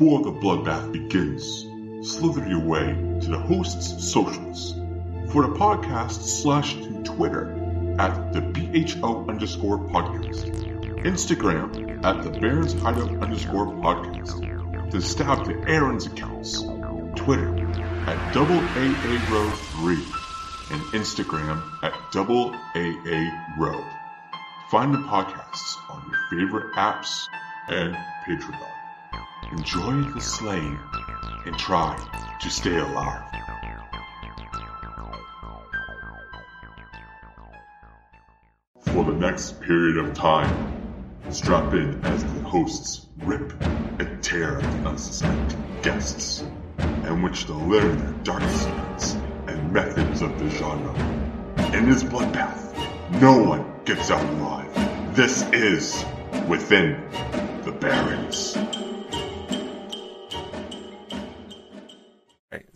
Before the bloodbath begins, slither your way to the host's socials. For the podcast, slash to Twitter at the BHO underscore podcast. Instagram at the Barrens Hideout underscore podcast. To stab to Aaron's accounts. Twitter at double AA row 3 and Instagram at double AA row. Find the podcasts on your favorite apps and Patreon. Enjoy the slaying and try to stay alive. For the next period of time, strap in as the hosts rip and tear at the unsuspecting guests, in which they'll learn their dark secrets and methods of the genre. In this bloodbath, no one gets out alive. This is Within the Barrens.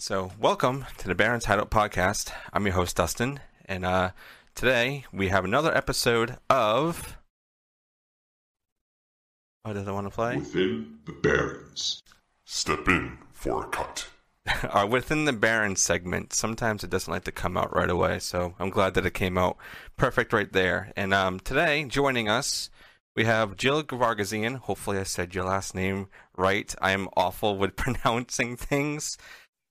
So welcome to the Barrens Hideout Podcast. I'm your host Dustin, and uh, today we have another episode of. Oh, does I want to play? Within the Barrens. Step in for a cut. Our Within the Barrens segment. Sometimes it doesn't like to come out right away, so I'm glad that it came out perfect right there. And um, today, joining us, we have Jill Gevargizian. Hopefully, I said your last name right. I am awful with pronouncing things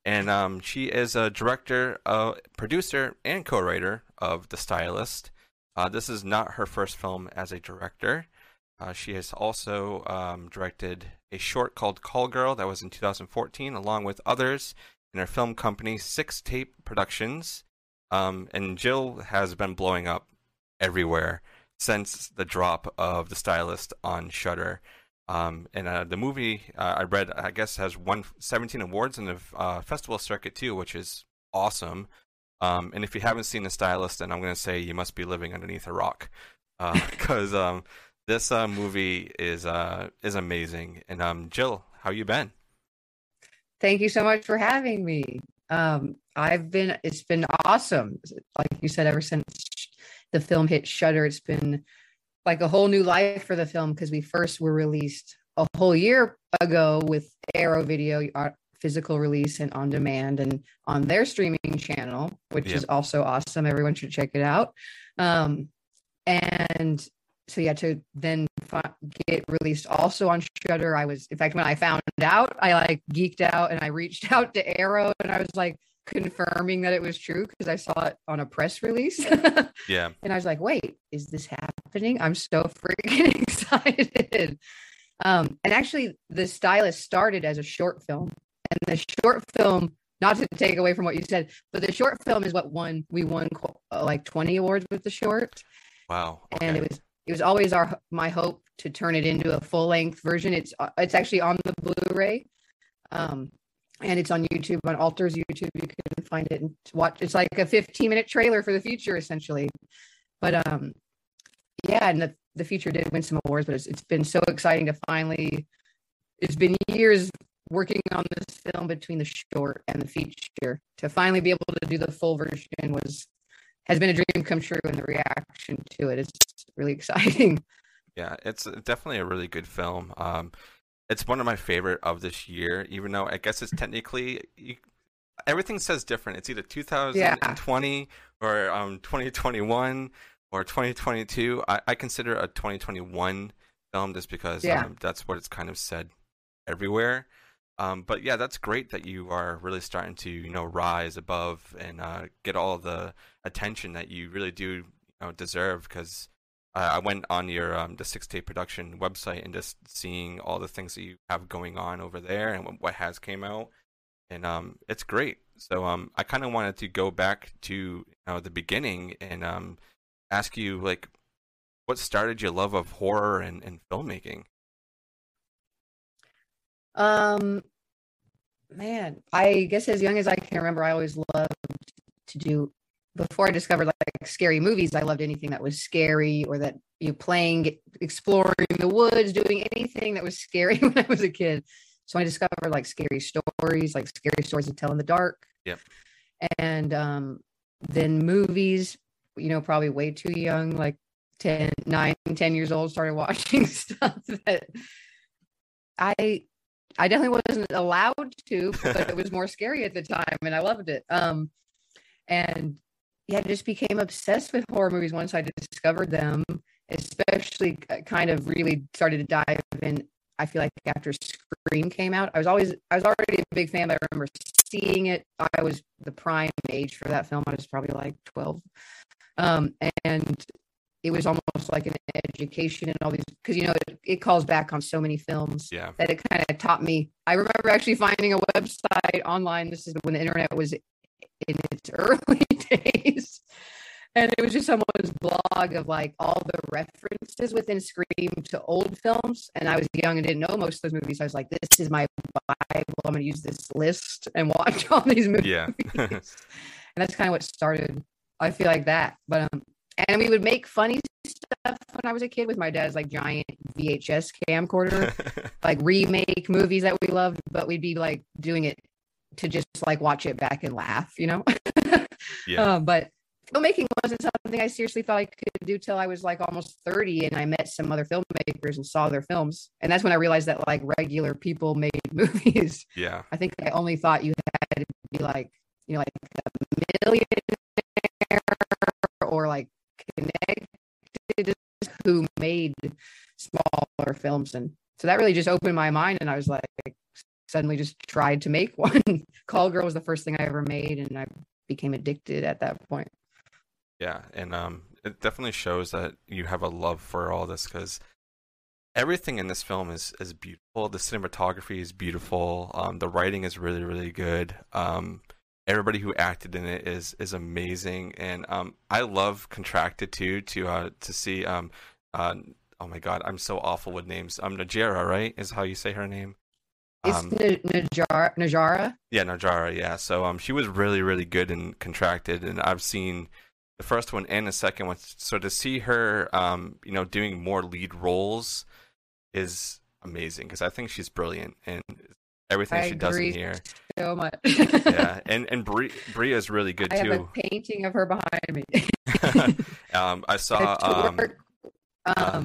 and um, she is a director, uh, producer, and co-writer of The Stylist. Uh, this is not her first film as a director. Uh, she has also um, directed a short called Call Girl that was in 2014, along with others in her film company Six Tape Productions. Um, and Jill has been blowing up everywhere since the drop of The Stylist on Shudder. Um, and uh, the movie uh, I read, I guess, has won 17 awards in the uh, festival circuit too, which is awesome. Um, and if you haven't seen The Stylist, then I'm going to say you must be living underneath a rock, because um, this uh, movie is uh, is amazing. And um, Jill, how you been? Thank you so much for having me. Um, I've been, it's been awesome. Like you said, ever since the film hit Shudder, it's been like a whole new life for the film because we first were released a whole year ago with Arrow Video, our physical release and on demand, and on their streaming channel, which is also awesome. Everyone should check it out. Um, and so yeah, to then get released also on Shudder, I was in fact when I found out, I like geeked out and I reached out to Arrow and I was like confirming that it was true because I saw it on a press release. Yeah, And I was like, wait, is this happening? I'm so freaking excited. Um, and actually, the stylist started as a short film. And the short film, not to take away from what you said, but the short film is what won. We won uh, like 20 awards with the short. wow. And it was it was always our my hope to turn it into a full length version. It's uh, it's actually on the Blu-ray. Um, and it's on YouTube on Alters YouTube. You can find it and watch. It's like a 15 minute trailer for the future, essentially. But um, yeah, and the the feature did win some awards, but it's it's been so exciting to finally. It's been years working on this film between the short and the feature to finally be able to do the full version was has been a dream come true, and the reaction to it is really exciting. Yeah, it's definitely a really good film. Um, it's one of my favorite of this year, even though I guess it's technically you, everything says different. It's either 2020 or um 2021 or 2022. I, I consider a 2021 film just because Yeah. um, that's what it's kind of said everywhere. Um, but yeah, that's great that you are really starting to you know rise above and uh, get all the attention that you really do you know deserve because uh, I went on your um, the six tape production website and just seeing all the things that you have going on over there and what, what has came out, and um, it's great. So um, I kind of wanted to go back to you know the beginning and um, ask you like, what started your love of horror and, and filmmaking? Um, man, I guess as young as I can remember, I always loved to do. Before I discovered like scary movies, I loved anything that was scary or that you know, playing, exploring the woods, doing anything that was scary when I was a kid. So I discovered like scary stories, like scary stories to tell in the dark. Yep. And um, then movies, you know, probably way too young, like 10, 9, 10 years old, started watching stuff that I I definitely wasn't allowed to, but it was more scary at the time, and I loved it. Um, and yeah, I just became obsessed with horror movies once I discovered them, especially kind of really started to dive in. I feel like after Scream came out, I was always I was already a big fan. But I remember seeing it. I was the prime age for that film. I was probably like twelve, um, and it was almost like an education and all these because you know it, it, calls back on so many films yeah. that it kind of taught me. I remember actually finding a website online. This is when the internet was in its early days. And it was just someone's blog of like all the references within Scream to old films. And I was young and didn't know most of those movies. So I was like, this is my Bible. I'm going to use this list and watch all these movies. Yeah. and that's kind of what started. I feel like that. But, um, and we would make funny stuff when I was a kid with my dad's like giant VHS camcorder, like remake movies that we loved, but we'd be like doing it to just like watch it back and laugh, you know? yeah. Um, but filmmaking wasn't something I seriously thought I could do till I was like almost 30 and I met some other filmmakers and saw their films. And that's when I realized that like regular people made movies. Yeah. I think I only thought you had to be like, you know, like a millionaire or like connected who made smaller films. And so that really just opened my mind and I was like suddenly just tried to make one. Call Girl was the first thing I ever made and I became addicted at that point. Yeah, and um, it definitely shows that you have a love for all this because everything in this film is is beautiful. The cinematography is beautiful. Um, the writing is really really good. Um, everybody who acted in it is is amazing, and um, I love Contracted too to uh to see um uh oh my god I'm so awful with names. Um, Najera, right, is how you say her name. It's um, Najarra, Najarra. Yeah, Najarra. Yeah. So um, she was really, really good and Contracted, and I've seen the first one and the second one. So to see her, um, you know, doing more lead roles is amazing because I think she's brilliant and everything I she does in here. So much. yeah, and and Brea, Brea is really good I too. have a painting of her behind me. um, I saw. Um, um, uh,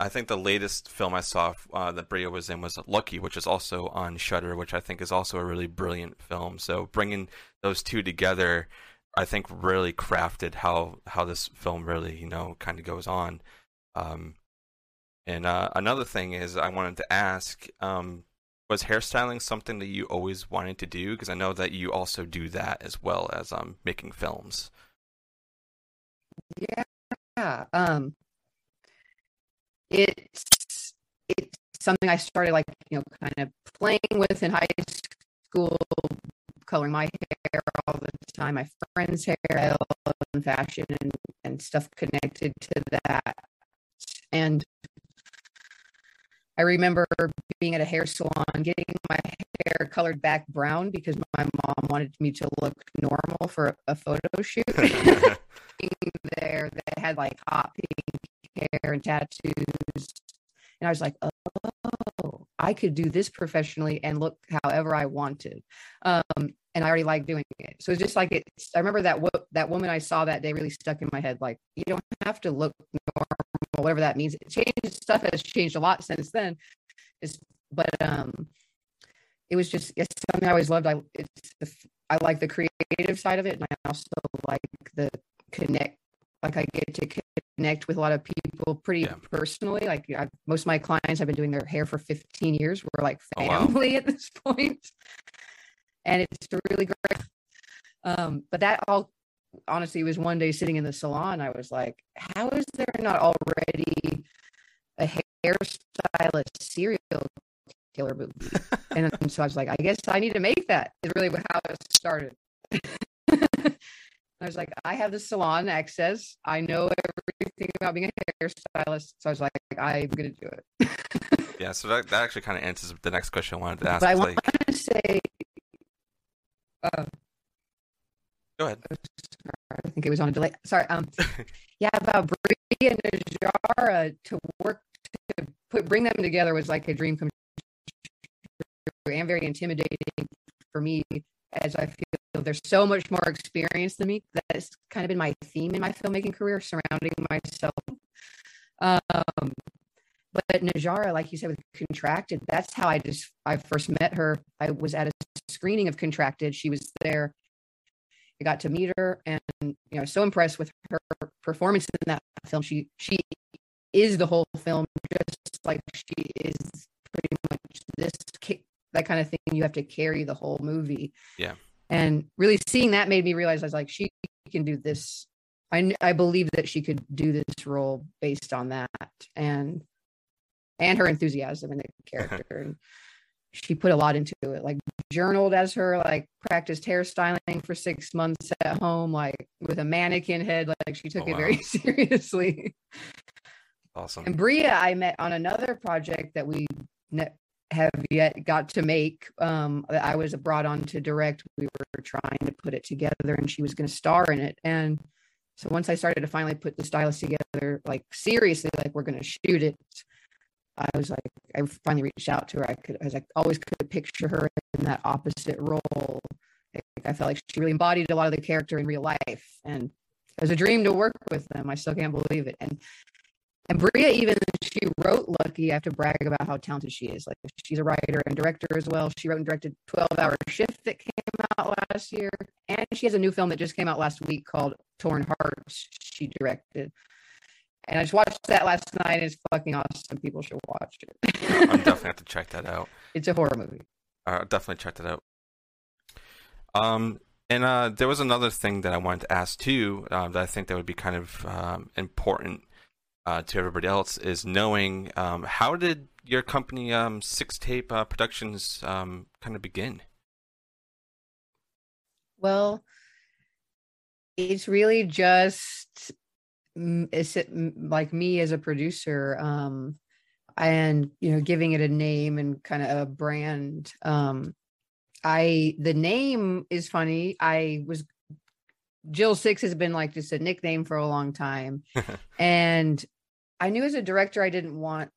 I think the latest film I saw uh, that Brea was in was Lucky, which is also on Shudder, which I think is also a really brilliant film. So bringing those two together, I think really crafted how how this film really you know kind of goes on. Um, and uh, another thing is I wanted to ask, um, was hairstyling something that you always wanted to do? Because I know that you also do that as well as um, making films. Yeah. Um, it's it's something I started like you know kind of playing with in high school, coloring my hair all the time, my friends' hair, and fashion and and stuff connected to that. And I remember being at a hair salon, getting my hair colored back brown because my mom wanted me to look normal for a photo shoot. there, they had like hot pink hair and tattoos. And I was like, oh, I could do this professionally and look however I wanted. Um, and I already like doing it. So it's just like it's, I remember that, wo- that woman I saw that day really stuck in my head. Like, you don't have to look normal, whatever that means. It changed, stuff has changed a lot since then. It's, but, um, it was just it's something I always loved. I it's I like the creative side of it, and I also like the connect. Like I get to connect with a lot of people pretty yeah. personally. Like I've, most of my clients have been doing their hair for 15 years. We're like family oh, wow. at this point, and it's really great. Um, but that all honestly was one day sitting in the salon. I was like, how is there not already a hairstylist serial killer movie? and so I was like, I guess I need to make that. Is really how it started. I was like, I have the salon access. I know everything about being a hairstylist. So I was like, I'm going to do it. yeah. So that, that actually kind of answers the next question I wanted to ask. But I want like... to say, uh, go ahead. I think it was on a delay. Sorry. Um, yeah, about Brea and Najarra to work to put bring them together was like a dream come true and very intimidating for me as I feel there's so much more experience than me. That's kind of been my theme in my filmmaking career, surrounding myself. Um, but Najarra, like you said, with Contracted, that's how I just I first met her. I was at a screening of Contracted. She was there. I got to meet her, and you know, so impressed with her performance in that film. She she is the whole film, just like she is pretty much this that kind of thing. You have to carry the whole movie. Yeah. And really seeing that made me realize I was like, she can do this. I I believe that she could do this role based on that, and and her enthusiasm in the character. and she put a lot into it, like journaled as her, like practiced hairstyling for six months at home, like with a mannequin head. Like she took oh, it wow. very seriously. Awesome. And Brea, I met on another project that we ne- have yet got to make. Um, I was brought on to direct. We were trying to put it together, and she was going to star in it. And so once I started to finally put the stylist together, like seriously, like we're going to shoot it, I was like, I finally reached out to her. I could, I was like, always could picture her in that opposite role. I felt like she really embodied a lot of the character in real life, and it was a dream to work with them. I still can't believe it. And and Brea, even she wrote Lucky. I have to brag about how talented she is. Like she's a writer and director as well. She wrote and directed Twelve Hour Shift that came out last year, and she has a new film that just came out last week called Torn Hearts. She directed, and I just watched that last night. It's fucking awesome. People should watch it. I'm definitely have to check that out. It's a horror movie. Uh, definitely check that out. Um, and uh, there was another thing that I wanted to ask too uh, that I think that would be kind of um, important uh, to everybody else is knowing um, how did your company um, Six Tape uh, Productions um, kind of begin? Well, it's really just it's like me as a producer um, and you know giving it a name and kind of a brand um, i the name is funny i was jill six has been like just a nickname for a long time and I knew as a director I didn't want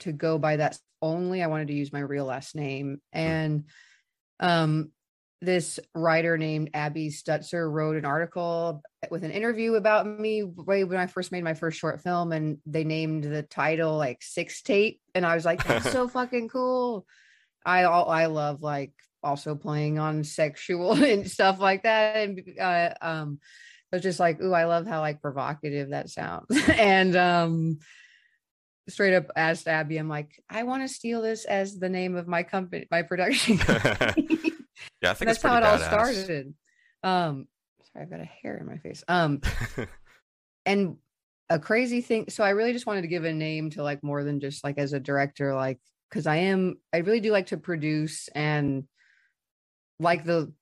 to go by that only. I wanted to use my real last name. Hmm. And um this writer named Abby Stutzer wrote an article with an interview about me way when I first made my first short film, and they named the title like Six Tape, and I was like, "That's so fucking cool." I I love like also playing on sexual and stuff like that, and uh, um, was just like, ooh, I love how like provocative that sounds. and um straight up asked Abby, I'm like, I want to steal this as the name of my company, my production company. yeah, I think that's how it badass. all started. Um sorry, I've got a hair in my face. Um and a crazy thing. So I really just wanted to give a name to like more than just like as a director, like because I am I really do like to produce and like the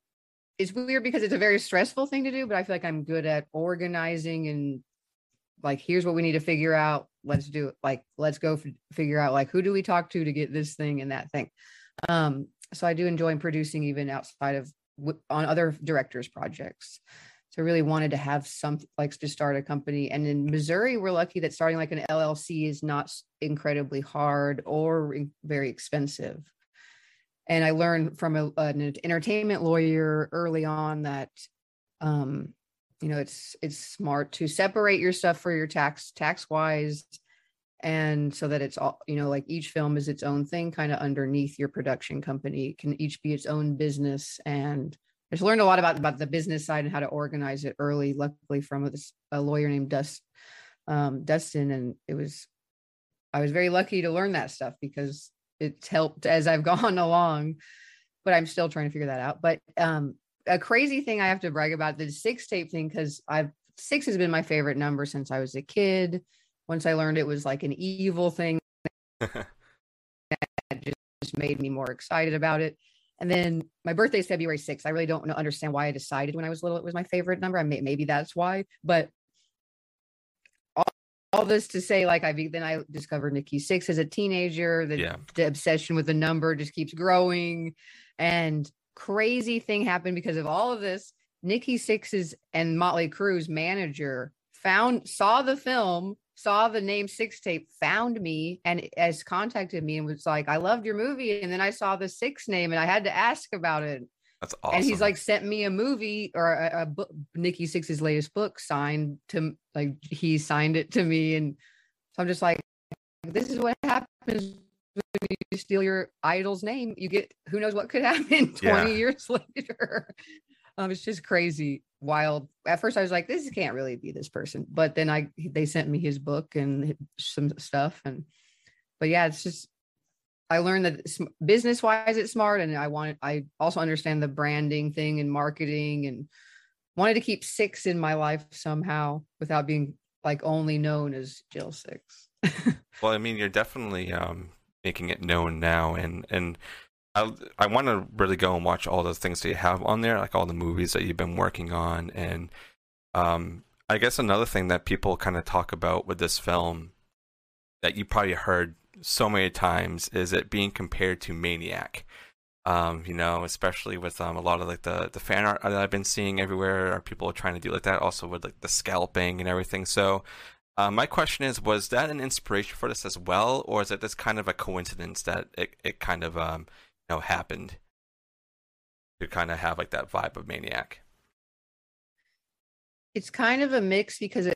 it's weird because it's a very stressful thing to do, but I feel like I'm good at organizing and like, here's what we need to figure out. Let's do it. Like, let's go f- figure out like who do we talk to to get this thing and that thing. Um, so I do enjoy producing even outside of on other directors' projects. So I really wanted to have some like to start a company. And in Missouri, we're lucky that starting like an LLC is not incredibly hard or very expensive and I learned from a, an entertainment lawyer early on that um, you know it's it's smart to separate your stuff for your tax tax wise and so that it's all you know like each film is its own thing kind of underneath your production company. It can each be its own business and I just learned a lot about about the business side and how to organize it early luckily from a, a lawyer named Dust um, Dustin and it was I was very lucky to learn that stuff because it's helped as I've gone along, but I'm still trying to figure that out. But um, a crazy thing I have to brag about the six tape thing because I've six has been my favorite number since I was a kid. Once I learned it was like an evil thing, that just made me more excited about it. And then my birthday is February 6th. I really don't understand why I decided when I was little it was my favorite number. I may, maybe that's why, but all this to say, like I then I discovered Nikki Sixx as a teenager. The, yeah. the obsession with the number just keeps growing, and crazy thing happened because of all of this. Nikki Sixx's and Motley Crue's manager found saw the film, saw the name Six Tape, found me, and has contacted me and was like, "I loved your movie." And then I saw the Six name, and I had to ask about it. That's awesome. And he's like sent me a movie or a, a book, Nikki Sixx's latest book signed to like he signed it to me, and so I'm just like, this is what happens when you steal your idol's name. You get who knows what could happen 20 Yeah. years later. Um, it's just crazy, wild. At first, I was like, "This can't really be this person," but then I they sent me his book and some stuff, and but yeah, it's just I learned that business wise, it's smart, and I wanted I also understand the branding thing and marketing, and wanted to keep six in my life somehow without being like only known as Jill Six. Well, I mean, you're definitely um, making it known now, and and I I want to really go and watch all those things that you have on there, like all the movies that you've been working on, and um, I guess another thing that people kind of talk about with this film that you probably heard so many times is it being compared to Maniac. Um, you know, especially with um, a lot of like the the fan art that I've been seeing everywhere, are people trying to do like that. Also with like the scalping and everything. So, uh, my question is, was that an inspiration for this as well, or is it just kind of a coincidence that it, it kind of um, you know happened to kind of have like that vibe of Maniac? It's kind of a mix because it,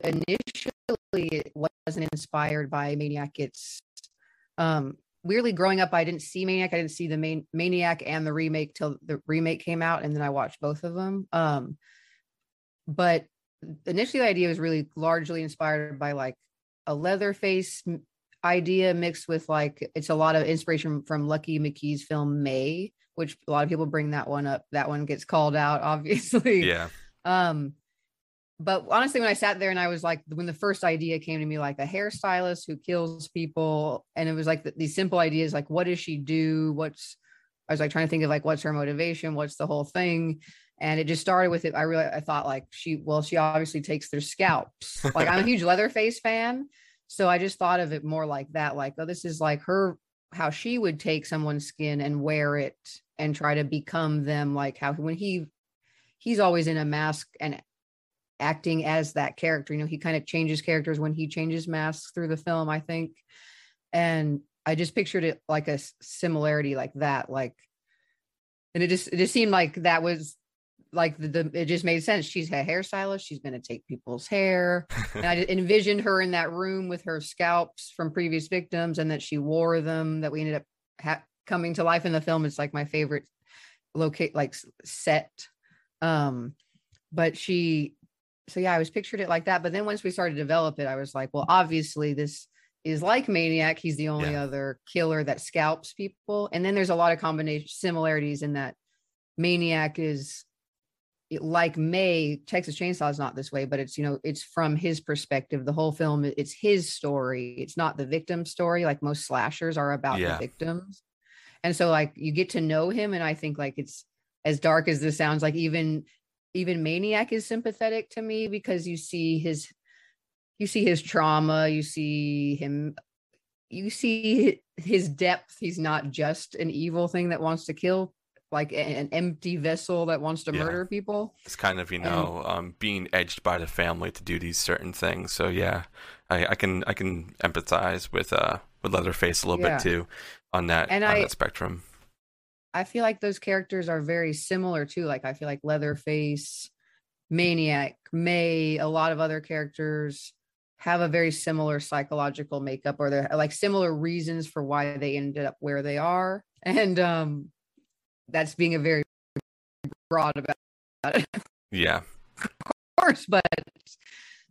initially it wasn't inspired by Maniac. It's um, weirdly growing up, I didn't see Maniac. I didn't see the main Maniac and the remake till the remake came out, and then I watched both of them. Um, but initially, the idea was really largely inspired by like a Leatherface idea mixed with like it's a lot of inspiration from Lucky McKee's film May, which a lot of people bring that one up. That one gets called out, obviously. Yeah, Um, but honestly, when I sat there and I was like, when the first idea came to me, like a hairstylist who kills people, and it was like th- these simple ideas, like what does she do? What's I was like trying to think of like what's her motivation, what's the whole thing, and it just started with it. I really I thought like she well she obviously takes their scalps. Like I'm a huge Leatherface fan, so I just thought of it more like that. Like oh, this is like her how she would take someone's skin and wear it and try to become them. Like how when he he's always in a mask and acting as that character. You know, he kind of changes characters when he changes masks through the film, I think. And I just pictured it like a similarity like that. Like, and it just it just seemed like that was like the, the it just made sense. She's a hairstylist. She's going to take people's hair, and I envisioned her in that room with her scalps from previous victims, and that she wore them. That we ended up ha- coming to life in the film. It's like my favorite locate like set. Um, but she so yeah, I was pictured it like that. But then once we started to develop it, I was like, well, obviously this is like Maniac. He's the only Yeah. other killer that scalps people. And then there's a lot of combination similarities in that Maniac is it- like May, Texas Chainsaw is not this way, but it's you know, it's from his perspective. The whole film, it's his story. It's not the victim story, like most slashers are about Yeah. the victims. And so like you get to know him, and I think like it's as dark as this sounds, like even even maniac is sympathetic to me because you see his you see his trauma you see him you see his depth he's not just an evil thing that wants to kill like an empty vessel that wants to Yeah. murder people it's kind of you And- know um, being edged by the family to do these certain things. So yeah, I, I can I can empathize with uh with Leatherface a little Yeah. bit too on that And on I- that spectrum. I feel like those characters are very similar too like i feel like leatherface maniac may a lot of other characters have a very similar psychological makeup or they're like similar reasons for why they ended up where they are and um that's being a very broad about it Yeah. of course but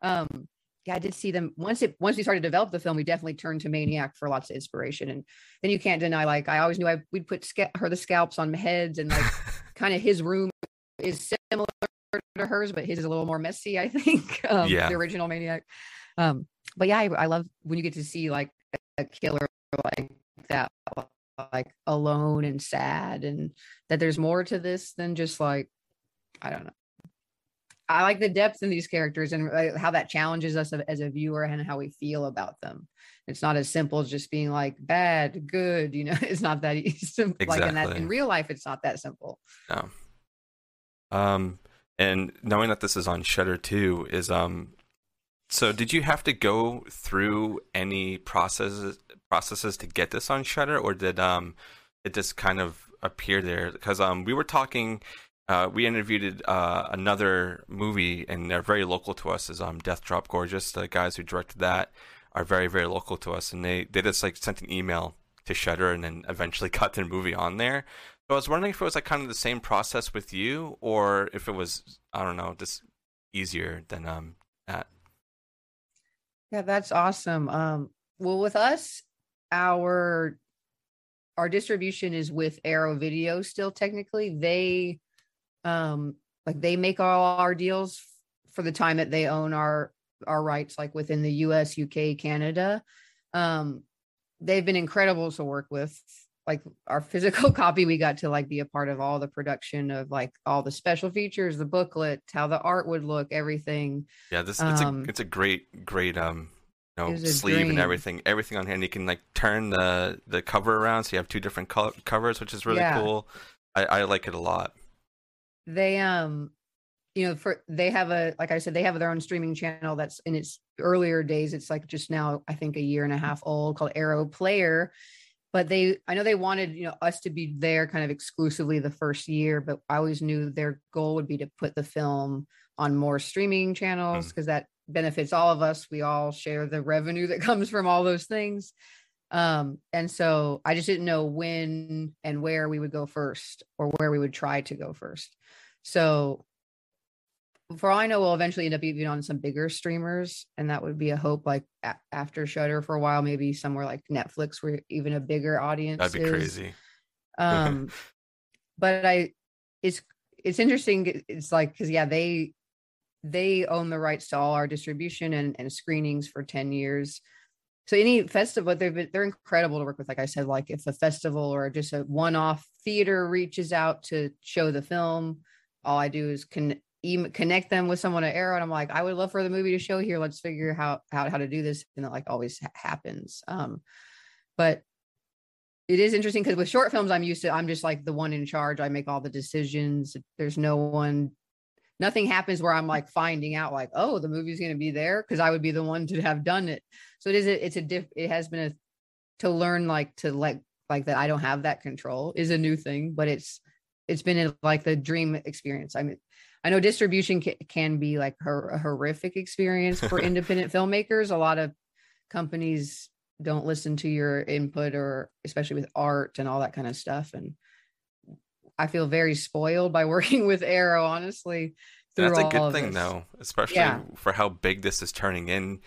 um yeah i did see them once it once we started to develop the film we definitely turned to maniac for lots of inspiration and then you can't deny like i always knew i we'd put sca- her the scalps on heads and like kind of his room is similar to hers, but his is a little more messy, I think. Um, Yeah. The original Maniac. Um, but yeah, I, I love when you get to see like a killer like that, like alone and sad, and that there's more to this than just like, I don't know. I like the depth in these characters and how that challenges us as a viewer and how we feel about them. It's not as simple as just being like bad, good. You know, it's not that easy. Like in that in real life, it's not that simple. No. Um, and knowing that this is on Shudder too is um, so did you have to go through any processes processes to get this on Shudder, or did um, it just kind of appear there? Because um, we were talking. Uh, we interviewed uh, another movie, and they're very local to us. Is um, Death Drop Gorgeous, the guys who directed that. are very very local to us, and they they just like sent an email to Shudder, and then eventually got their movie on there. So I was wondering if it was like kind of the same process with you, or if it was I don't know, just easier than um that. Yeah, that's awesome. Um, well, with us, our our distribution is with Arrow Video still technically. They um like they make all our deals for the time that they own our our rights like within the US, UK, Canada. Um they've been incredible to work with. Like our physical copy, we got to like be a part of all the production of like all the special features, the booklet, how the art would look, everything. Yeah, this it's um, a it's a great great um you know sleeve dream. and everything everything on hand. You can like turn the the cover around so you have two different color, covers, which is really yeah. cool. I, I like it a lot. They um you know for they have a like i said they have their own streaming channel that's in its earlier days. It's like just now i think a year and a half old called arrow player. But they i know they wanted you know us to be there kind of exclusively the first year but i always knew their goal would be to put the film on more streaming channels because mm. that benefits all of us. We all share the revenue that comes from all those things. Um and so i just didn't know when and where we would go first or where we would try to go first so for all I know, we'll eventually end up even on some bigger streamers, and that would be a hope. Like a- after Shudder for a while, maybe somewhere like Netflix, where even a bigger audience. That'd be is. crazy. Um, but I, it's it's interesting. It's like because yeah, they they own the rights to all our distribution and, and screenings for ten years. So any festival, they've been, they're incredible to work with. Like I said, like if a festival or just a one-off theater reaches out to show the film, all I do is can connect them with someone at Arrow, and I'm like, I would love for the movie to show here. Let's figure how how how to do this, and it like always ha- happens. Um, but it is interesting because with short films, I'm used to. I'm just like the one in charge. I make all the decisions. There's no one. Nothing happens where I'm like finding out like, oh, the movie's going to be there because I would be the one to have done it. So it is. A, it's a diff. It has been a to learn like to like like that. I don't have that control is a new thing, but it's it's been like the dream experience. I mean, I know distribution ca- can be like her- a horrific experience for independent filmmakers. A lot of companies don't listen to your input or especially with art and all that kind of stuff and I feel very spoiled by working with Arrow honestly. That's a good thing this. though, especially yeah. for how big this is turning in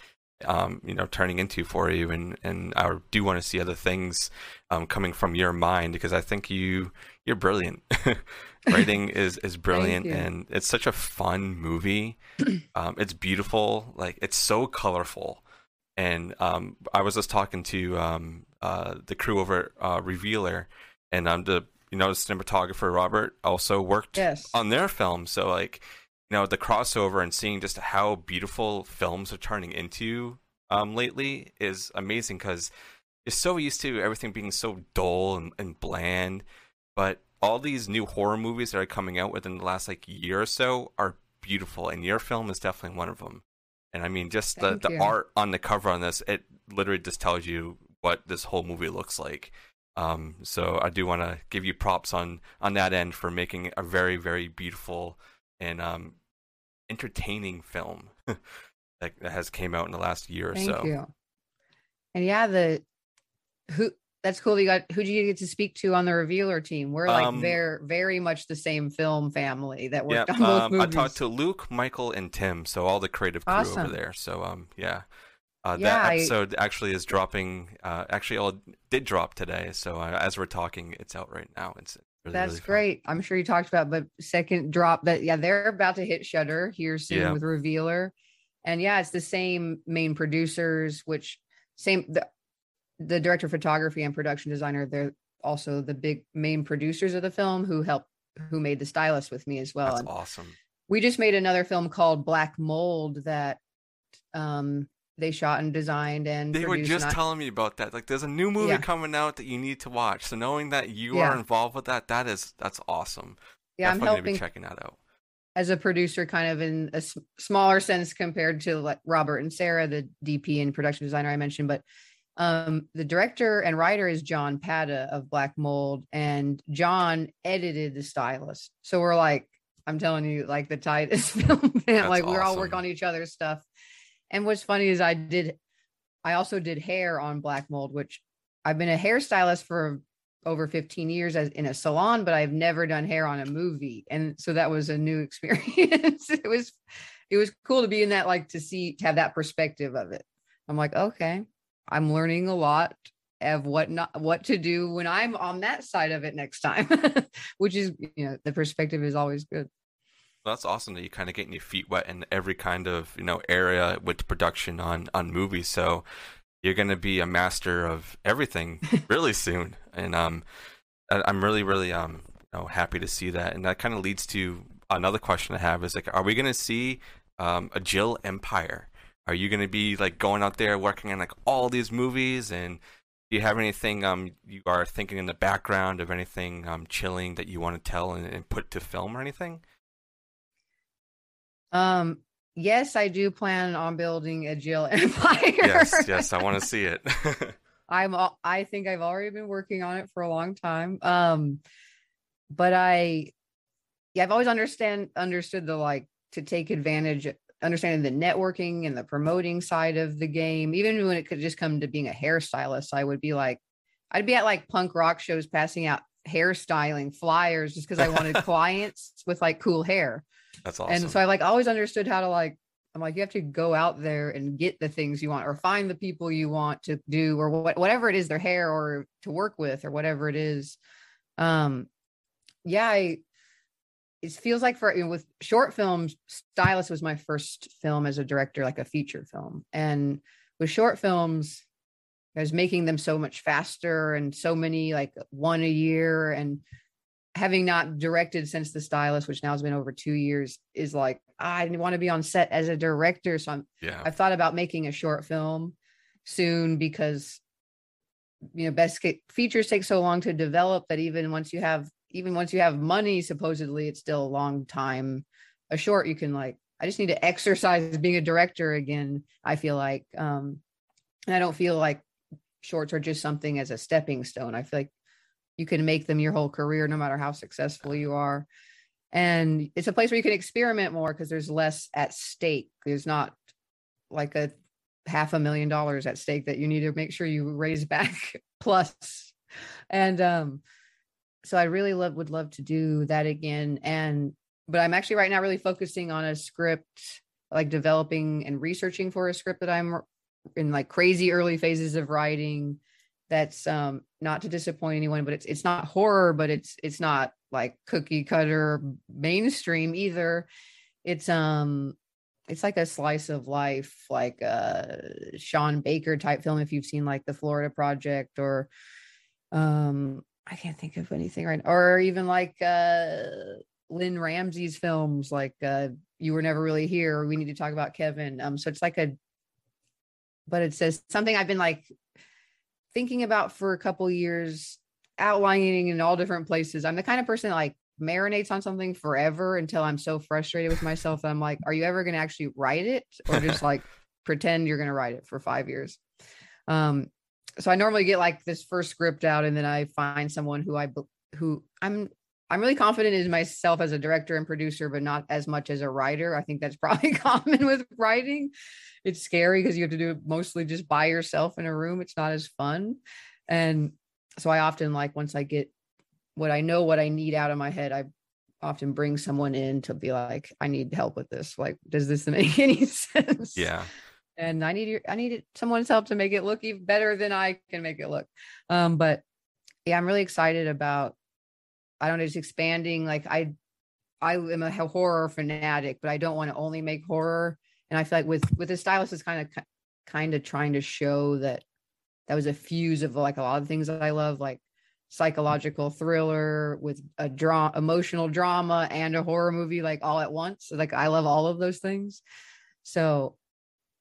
um, you know, turning into for you, and and I do want to see other things um, coming from your mind because I think you you're brilliant. Writing is is brilliant, and it's such a fun movie. Um, it's beautiful, like it's so colorful. And um, I was just talking to um, uh, the crew over uh, Revealer, and um, the you know the cinematographer Robert also worked yes. on their film. So like you know the crossover and seeing just how beautiful films are turning into um, lately is amazing because you're so used to everything being so dull and, and bland, but all these new horror movies that are coming out within the last like year or so are beautiful, and your film is definitely one of them. And I mean, just the, the art on the cover on this, it literally just tells you what this whole movie looks like. Um, so I do want to give you props on on that end for making a very very beautiful and um, entertaining film that, has came out in the last year or Thank so. You. And yeah, the who that's cool. You got who did you get to speak to on the revealer team? We're like um, very very much the same film family that worked yeah, on both um, movies. I talked to Luke, Michael, and Tim, so all the creative crew awesome. over there. So um yeah. Uh, yeah, that episode I, actually is dropping. Uh, actually, all did drop today. So uh, as we're talking, it's out right now. It's really, that's really great. I'm sure you talked about, but second drop that yeah, they're about to hit Shudder here soon yeah. with Revealer, and yeah, it's the same main producers, which same the the director of photography and production designer. They're also the big main producers of the film who helped who made the stylist with me as well. That's and awesome. We just made another film called Black Mold that um they shot and designed and they were just telling me about that like there's a new movie yeah. coming out that you need to watch so knowing that you yeah. are involved with that that is that's awesome yeah Definitely i'm helping checking that out as a producer kind of in a smaller sense compared to like robert and sarah the dp and production designer i mentioned but um, the director and writer is jon pata of black mold and john edited the stylist so we're like i'm telling you like the tightest film like awesome. we're all work on each other's stuff and what's funny is I did I also did hair on Black Mold, which I've been a hairstylist for over 15 years as in a salon, but I've never done hair on a movie. And so that was a new experience. it was it was cool to be in that like to see to have that perspective of it. I'm like, okay, I'm learning a lot of what not what to do when I'm on that side of it next time, which is you know the perspective is always good. that's awesome that you kind of getting your feet wet in every kind of you know area with production on on movies. So you're going to be a master of everything really soon, and um, I'm really really um you know, happy to see that. And that kind of leads to another question I have is like, are we going to see um, a Jill Empire? Are you going to be like going out there working on like all these movies and do you have anything um you are thinking in the background of anything um chilling that you want to tell and, and put to film or anything? Um, yes, I do plan on building a Jill Empire. Yes, yes, I want to see it. I'm I think I've already been working on it for a long time. Um, but I yeah, I've always understand understood the like to take advantage understanding the networking and the promoting side of the game. Even when it could just come to being a hairstylist, I would be like, I'd be at like punk rock shows passing out hairstyling flyers just because I wanted clients with like cool hair. That's awesome. And so I like always understood how to like I'm like you have to go out there and get the things you want or find the people you want to do or what, whatever it is their hair or to work with or whatever it is. Um yeah, I it feels like for you know, with short films, Stylist was my first film as a director, like a feature film. And with short films, I was making them so much faster and so many like one a year. And having not directed since the stylist, which now has been over two years, is like I want to be on set as a director. So I'm yeah. I've thought about making a short film soon because you know best features take so long to develop that even once you have even once you have money, supposedly it's still a long time. A short, you can like, I just need to exercise being a director again. I feel like, um, and I don't feel like shorts are just something as a stepping stone. I feel like you can make them your whole career, no matter how successful you are. And it's a place where you can experiment more because there's less at stake. There's not like a half a million dollars at stake that you need to make sure you raise back plus. And um, so I really love would love to do that again. And but I'm actually right now really focusing on a script, like developing and researching for a script that I'm in like crazy early phases of writing. That's um not to disappoint anyone, but it's it's not horror, but it's it's not like cookie cutter mainstream either. It's um it's like a slice of life, like a Sean Baker type film. If you've seen like the Florida Project or um I can't think of anything right or even like uh Lynne Ramsay's films like uh You Were Never Really Here, we need to talk about Kevin. Um so it's like a but it says something I've been like thinking about for a couple years, outlining in all different places. I'm the kind of person that like marinates on something forever until I'm so frustrated with myself that I'm like, are you ever going to actually write it or just like pretend you're going to write it for five years? Um, so I normally get like this first script out and then I find someone who I who I'm I'm really confident in myself as a director and producer, but not as much as a writer. I think that's probably common with writing. It's scary because you have to do it mostly just by yourself in a room. It's not as fun. And so I often like once I get what I know what I need out of my head, I often bring someone in to be like, I need help with this. Like, does this make any sense? Yeah and I need your, I need someone's help to make it look even better than I can make it look. Um, but yeah, I'm really excited about. I don't know, just expanding. Like I, I am a horror fanatic, but I don't want to only make horror. And I feel like with with the stylist is kind of kind of trying to show that that was a fuse of like a lot of things that I love, like psychological thriller with a draw emotional drama and a horror movie like all at once. Like I love all of those things. So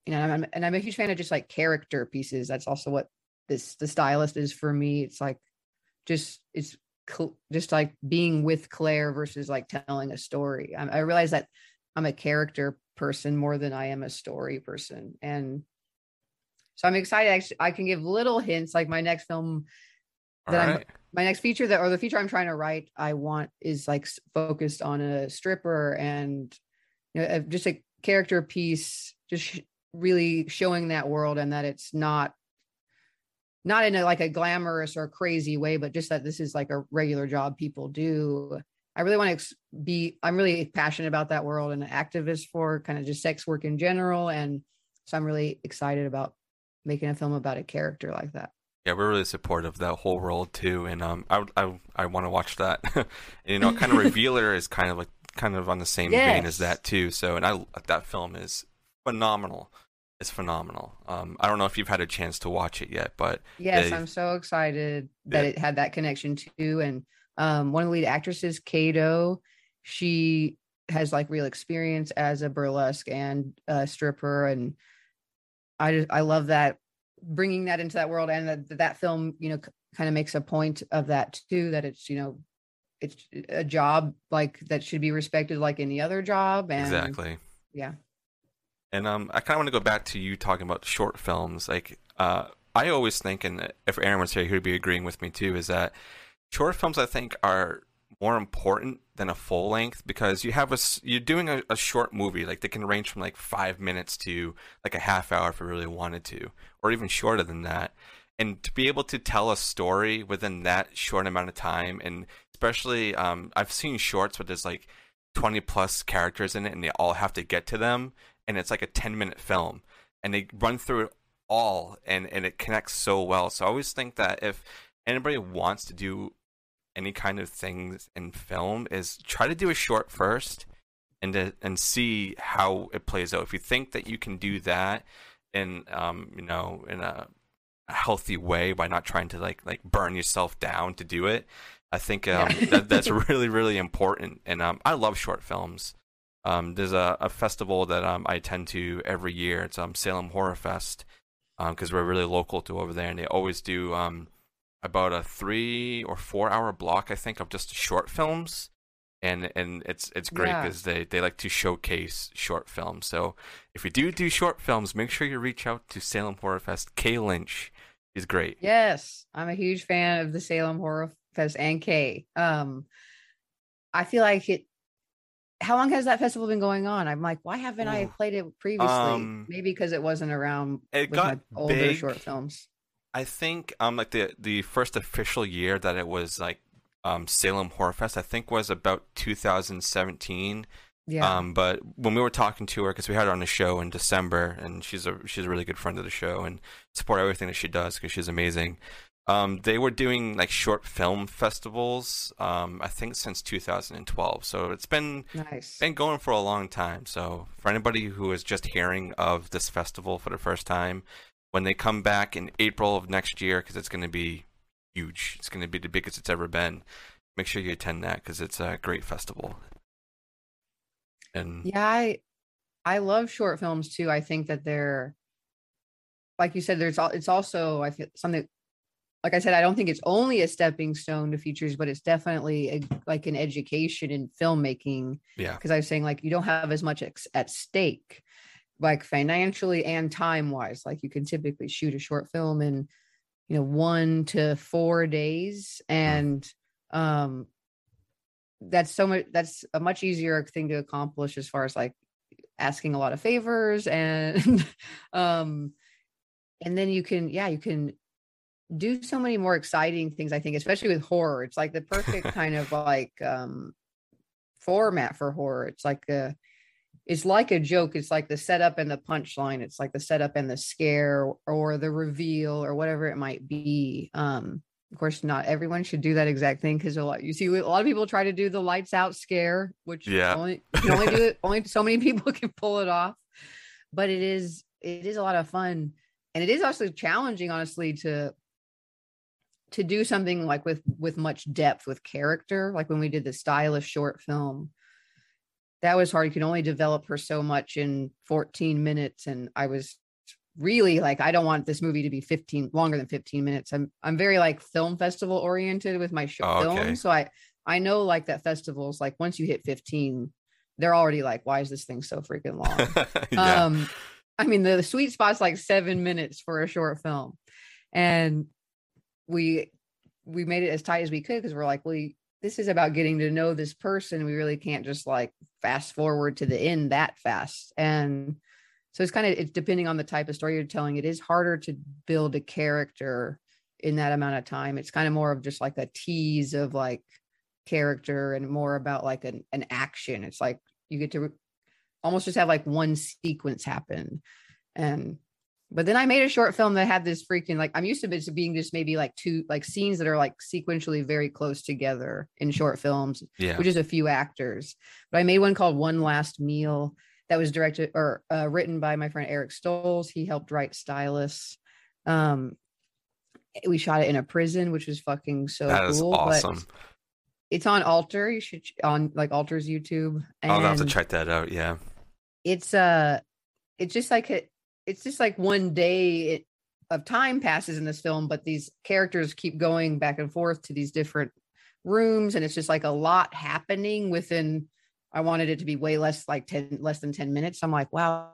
you know, I'm, and I'm a huge fan of just like character pieces. That's also what this the stylist is for me. It's like just it's cl- just like being with Claire versus like telling a story. I, I realize that I'm a character person more than I am a story person, and so I'm excited. Actually, I can give little hints. Like my next film that. I'm my next feature that or the feature I'm trying to write, I want is like focused on a stripper and you know just a character piece, just really showing that world and that it's not not in a like a glamorous or crazy way but just that this is like a regular job people do i really want to be i'm really passionate about that world and an activist for kind of just sex work in general and so i'm really excited about making a film about a character like that yeah, we're really supportive of that whole world too, and um, I I I want to watch that. and, you know, kind of Revealer is kind of like kind of on the same yes. vein as that too. So, and I that film is phenomenal. It's phenomenal. Um, I don't know if you've had a chance to watch it yet, but yes, I'm so excited that yeah. it had that connection too. And um, one of the lead actresses, Kato, she has like real experience as a burlesque and a stripper, and I just I love that bringing that into that world and that that film you know kind of makes a point of that too that it's you know it's a job like that should be respected like any other job and exactly yeah and um i kind of want to go back to you talking about short films like uh i always think and if aaron was here he would be agreeing with me too is that short films i think are more important than a full length because you have a you're doing a, a, short movie like they can range from like five minutes to like a half hour if you really wanted to or even shorter than that. And to be able to tell a story within that short amount of time and especially um, i've seen shorts where there's like 20 plus characters in it and they all have to get to them and it's like a 10 minute film and they run through it all and and it connects so well so i always think that if anybody wants to do any kind of things in film is try to do a short first and to, and see how it plays out. If you think that you can do that in um you know in a, a healthy way by not trying to like like burn yourself down to do it, I think um, yeah. that, that's really really important. And um I love short films. Um, there's a, a festival that um, I attend to every year. It's um, Salem Horror Fest because um, we're really local to over there, and they always do um, about a three or four hour block, I think, of just short films. And and it's it's great because yeah. they, they like to showcase short films. So if you do do short films, make sure you reach out to Salem Horror Fest. Kay Lynch is great. Yes, I'm a huge fan of the Salem Horror Fest and Kay. Um, I feel like it. How long has that festival been going on? I'm like, why haven't Ooh. I played it previously? Um, Maybe because it wasn't around. It got older big. short films I think um like the the first official year that it was like um Salem Horror Fest I think was about 2017. Yeah. Um, but when we were talking to her, because we had her on the show in December, and she's a she's a really good friend of the show, and support everything that she does because she's amazing. Um, they were doing like short film festivals, um, I think since 2012. So it's been nice. been going for a long time. So for anybody who is just hearing of this festival for the first time, when they come back in April of next year, because it's going to be huge. It's going to be the biggest it's ever been. Make sure you attend that because it's a great festival. And yeah, I I love short films too. I think that they're like you said. There's all. It's also I feel something. Like I said, I don't think it's only a stepping stone to features, but it's definitely a, like an education in filmmaking. Yeah. Because I was saying like you don't have as much ex- at stake like financially and time wise like you can typically shoot a short film in you know one to four days mm. and um that's so much that's a much easier thing to accomplish as far as like asking a lot of favors and um and then you can yeah you can do so many more exciting things i think especially with horror it's like the perfect kind of like um format for horror it's like a it's like a joke. It's like the setup and the punchline. It's like the setup and the scare or the reveal or whatever it might be. Um, of course, not everyone should do that exact thing because a lot you see a lot of people try to do the lights out scare, which yeah, only you only do it only so many people can pull it off. But it is it is a lot of fun, and it is also challenging, honestly, to to do something like with with much depth with character, like when we did the Stylist short film that was hard. You can only develop her so much in 14 minutes. And I was really like, I don't want this movie to be 15 longer than 15 minutes. I'm I'm very like film festival oriented with my show oh, okay. film. So I I know like that festivals, like once you hit 15, they're already like, why is this thing so freaking long? yeah. Um, I mean, the, the sweet spot's like seven minutes for a short film. And we we made it as tight as we could because we're like, we this is about getting to know this person. We really can't just like fast forward to the end that fast. And so it's kind of it's depending on the type of story you're telling it is harder to build a character in that amount of time it's kind of more of just like a tease of like character and more about like an, an action it's like you get to re- almost just have like one sequence happen and but then I made a short film that had this freaking like I'm used to it being just maybe like two like scenes that are like sequentially very close together in short films, Yeah. which is a few actors. But I made one called One Last Meal that was directed or uh, written by my friend Eric Stolze. He helped write Stylist. Um, we shot it in a prison, which was fucking so that cool. awesome. It's on Alter. You should on like Alter's YouTube. I'll have to check that out. Yeah. it's uh it's just like a, it's just like one day of time passes in this film but these characters keep going back and forth to these different rooms and it's just like a lot happening within i wanted it to be way less like 10 less than 10 minutes. I'm like wow.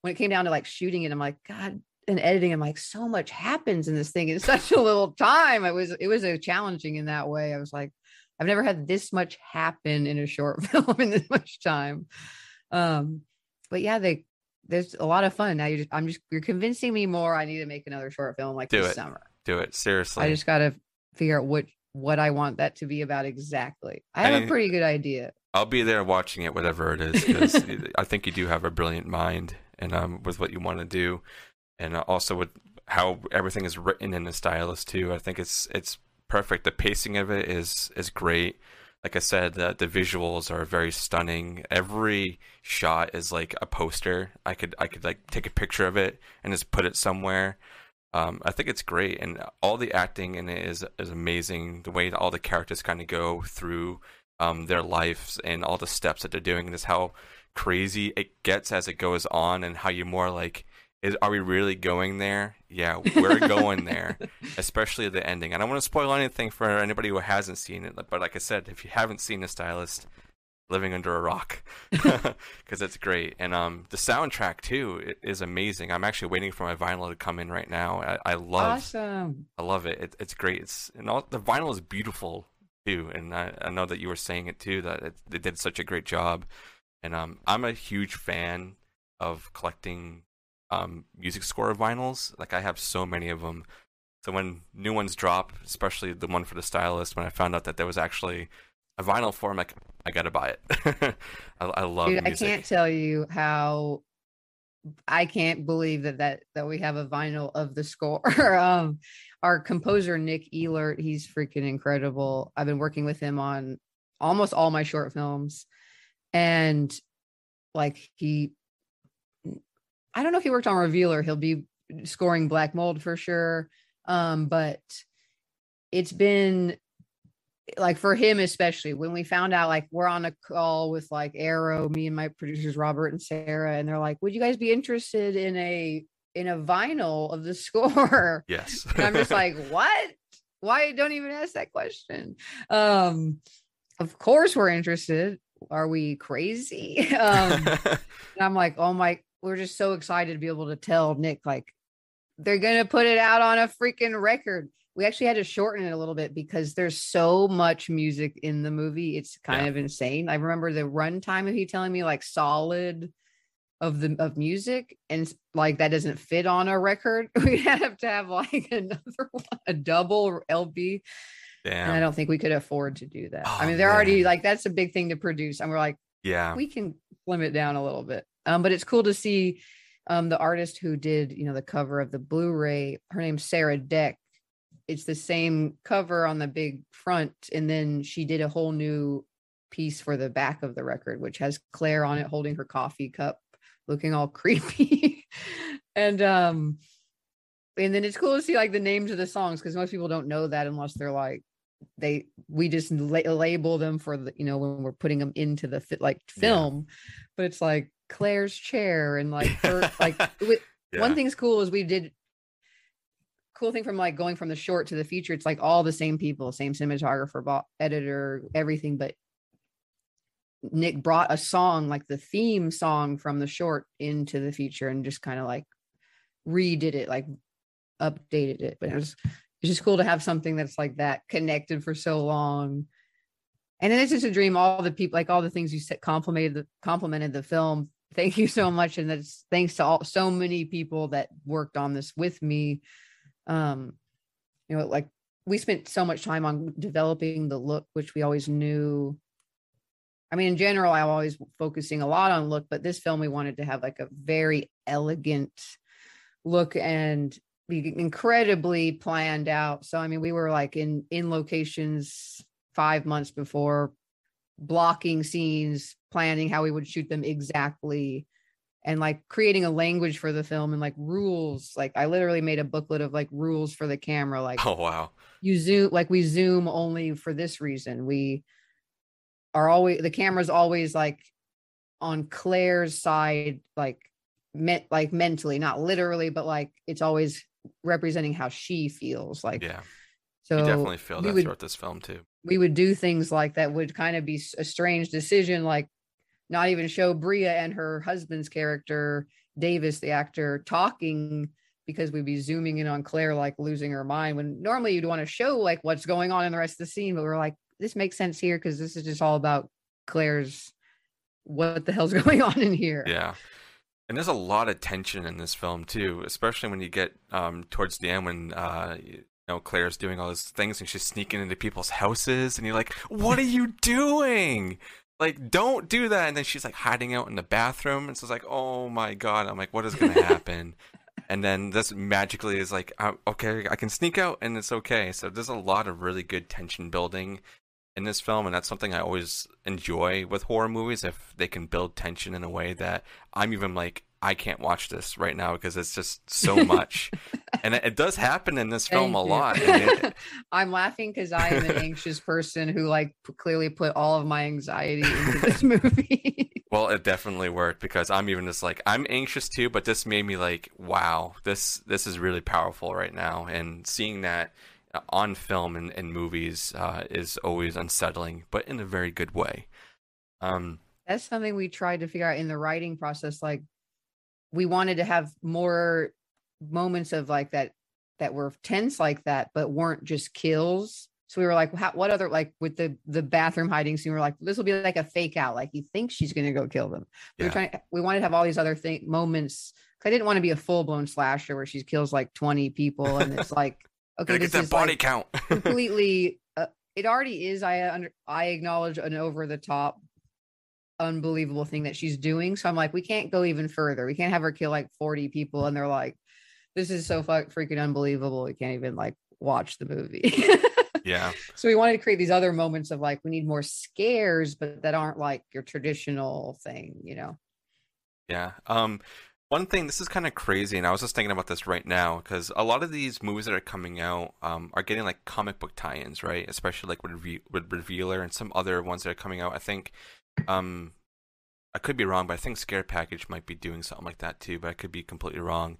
When it came down to like shooting it i'm like god and editing i'm like so much happens in this thing in such a little time. It was it was a challenging in that way. I was like i've never had this much happen in a short film in this much time. Um but yeah they there's a lot of fun now you're just i'm just you're convincing me more i need to make another short film like Do this it. summer Do it. Seriously. i just gotta figure out what what i want that to be about exactly i have I a pretty good idea I'll be there watching it, whatever it is, because I think you do have a brilliant mind, and um, with what you want to do, and uh, also with how everything is written in the stylist too. I think it's it's perfect. The pacing of it is is great. Like I said, the the visuals are very stunning. Every shot is like a poster. I could I could like take a picture of it and just put it somewhere. Um, I think it's great, and all the acting in it is is amazing. The way that all the characters kind of go through um, their lives and all the steps that they're doing, and just how crazy it gets as it goes on, and how you're more like, is are we really going there? Yeah, we're going there, especially the ending. I don't want to spoil anything for anybody who hasn't seen it, but like I said, if you haven't seen the stylist, living under a rock because it's great and um the soundtrack too is amazing i'm actually waiting for my vinyl to come in right now i, I love awesome I love it. it. It's great. It's and all the vinyl is beautiful too. And I, I know that you were saying it too that it, they did such a great job. And um, I'm a huge fan of collecting um music score vinyls. Like I have so many of them. So when new ones drop, especially the one for the stylist, when I found out that there was actually a vinyl for 'em, like I gotta buy it. I, I love Dude, I can't tell you how I can't believe that that that we have a vinyl of the score. um, our composer Nick Elert, he's freaking incredible. I've been working with him on almost all my short films, and like he, I don't know if he worked on Revealer. He'll be scoring Black Mold for sure. Um, but it's been like for him especially when we found out like we're on a call with like arrow me and my producers robert and sarah and they're like would you guys be interested in a in a vinyl of the score Yes. and i'm just like what why don't even ask that question um of course we're interested are we crazy um and I'm like, oh my, we're just so excited to be able to tell Nick, like, they're going to put it out on a freaking record. We actually had to shorten it a little bit because there's so much music in the movie. It's kind Yeah. of insane. I remember the runtime of he telling me like solid of the of music and like that doesn't fit on a record. We have to have like another one, a double LP. And I don't think we could afford to do that. I Oh, mean, they're already like that's a big thing to produce. And we're like, Yeah. we can slim it down a little bit. Um, but it's cool to see um the artist who did, you know, the cover of the Blu-ray. Her name's Sarah Deck. It's the same cover on the big front, and then she did a whole new piece for the back of the record, which has Claire on it holding her coffee cup, looking all creepy. and um, and then it's cool to see like the names of the songs because most people don't know that unless they're like they we just la- label them for the you know when we're putting them into the fit like Yeah. film but it's like claire's chair and like her like wi- one thing's cool is we did cool thing from like going from the short to the feature it's like all the same people same cinematographer bo- editor everything but nick brought a song like the theme song from the short into the feature and just kind of like redid it like updated it but it was it's just cool to have something that's like that connected for so long. And then it's just a dream all the people like all the things you said complimented the complimented the film thank you so much. And that's thanks to all so many people that worked on this with me. Um you know like we spent so much time on developing the look which we always knew. I mean in general i'm always focusing a lot on look but this film we wanted to have like a very elegant look and be incredibly planned out. So i mean we were like in in locations five months before blocking scenes planning how we would shoot them exactly and like creating a language for the film and like rules. Like i literally made a booklet of like rules for the camera like oh wow. you zoom like we zoom only for this reason. We are always the camera's always like on claire's side like meant like mentally not literally but like it's always representing how she feels like yeah so you definitely feel that would- throughout this film too we would do things like that would kind of be a strange decision like not even show Brea and her husband's character davis the actor talking because we'd be zooming in on claire like losing her mind when normally you'd want to show like what's going on in the rest of the scene but we're like this makes sense here because this is just all about claire's what the hell's going on in here Yeah. And there's a lot of tension in this film too, especially when you get um, towards the end when uh, know Claire's doing all those things and she's sneaking into people's houses, and you're like, "What are you doing? Like, don't do that!" And then she's like hiding out in the bathroom, and so it's like, "Oh my god!" I'm like, "What is gonna happen?" and then this magically is like, uh, "Okay, I can sneak out, and it's okay." So there's a lot of really good tension building in this film, and that's something I always enjoy with horror movies if they can build tension in a way that I'm even like I can't watch this right now because it's just so much, and it, it does happen in this film Thank a lot. It, I'm laughing because I am an anxious person who like p- clearly put all of my anxiety into this movie. well, it definitely worked because I'm even just like I'm anxious too, but this made me like, wow, this this is really powerful right now, and seeing that uh, on film and, and movies uh, is always unsettling, but in a very good way. Um, That's something we tried to figure out in the writing process. Like we wanted to have more moments of like that that were tense like that, but weren't just kills. So we were like, how, what other like with the the bathroom hiding scene? We are like, this will be like a fake out. Like he thinks she's gonna go kill them. We Yeah. were trying. We wanted to have all these other thing moments. I didn't want to be a full blown slasher where she kills like twenty people and it's like, okay, this that is body like, count. completely uh, it already is i under i acknowledge an over the top unbelievable thing that she's doing so i'm like we can't go even further we can't have her kill like 40 people and they're like this is so fuck freaking unbelievable we can't even like watch the movie yeah. so we wanted to create these other moments of like we need more scares but that aren't like your traditional thing you know Yeah. Um, one thing, this is kind of crazy, and I was just thinking about this right now because a lot of these movies that are coming out um, are getting like comic book tie-ins, right? Especially like with, Re- with Revealer and some other ones that are coming out. I think, um, I could be wrong, but I think Scare Package might be doing something like that too. But I could be completely wrong.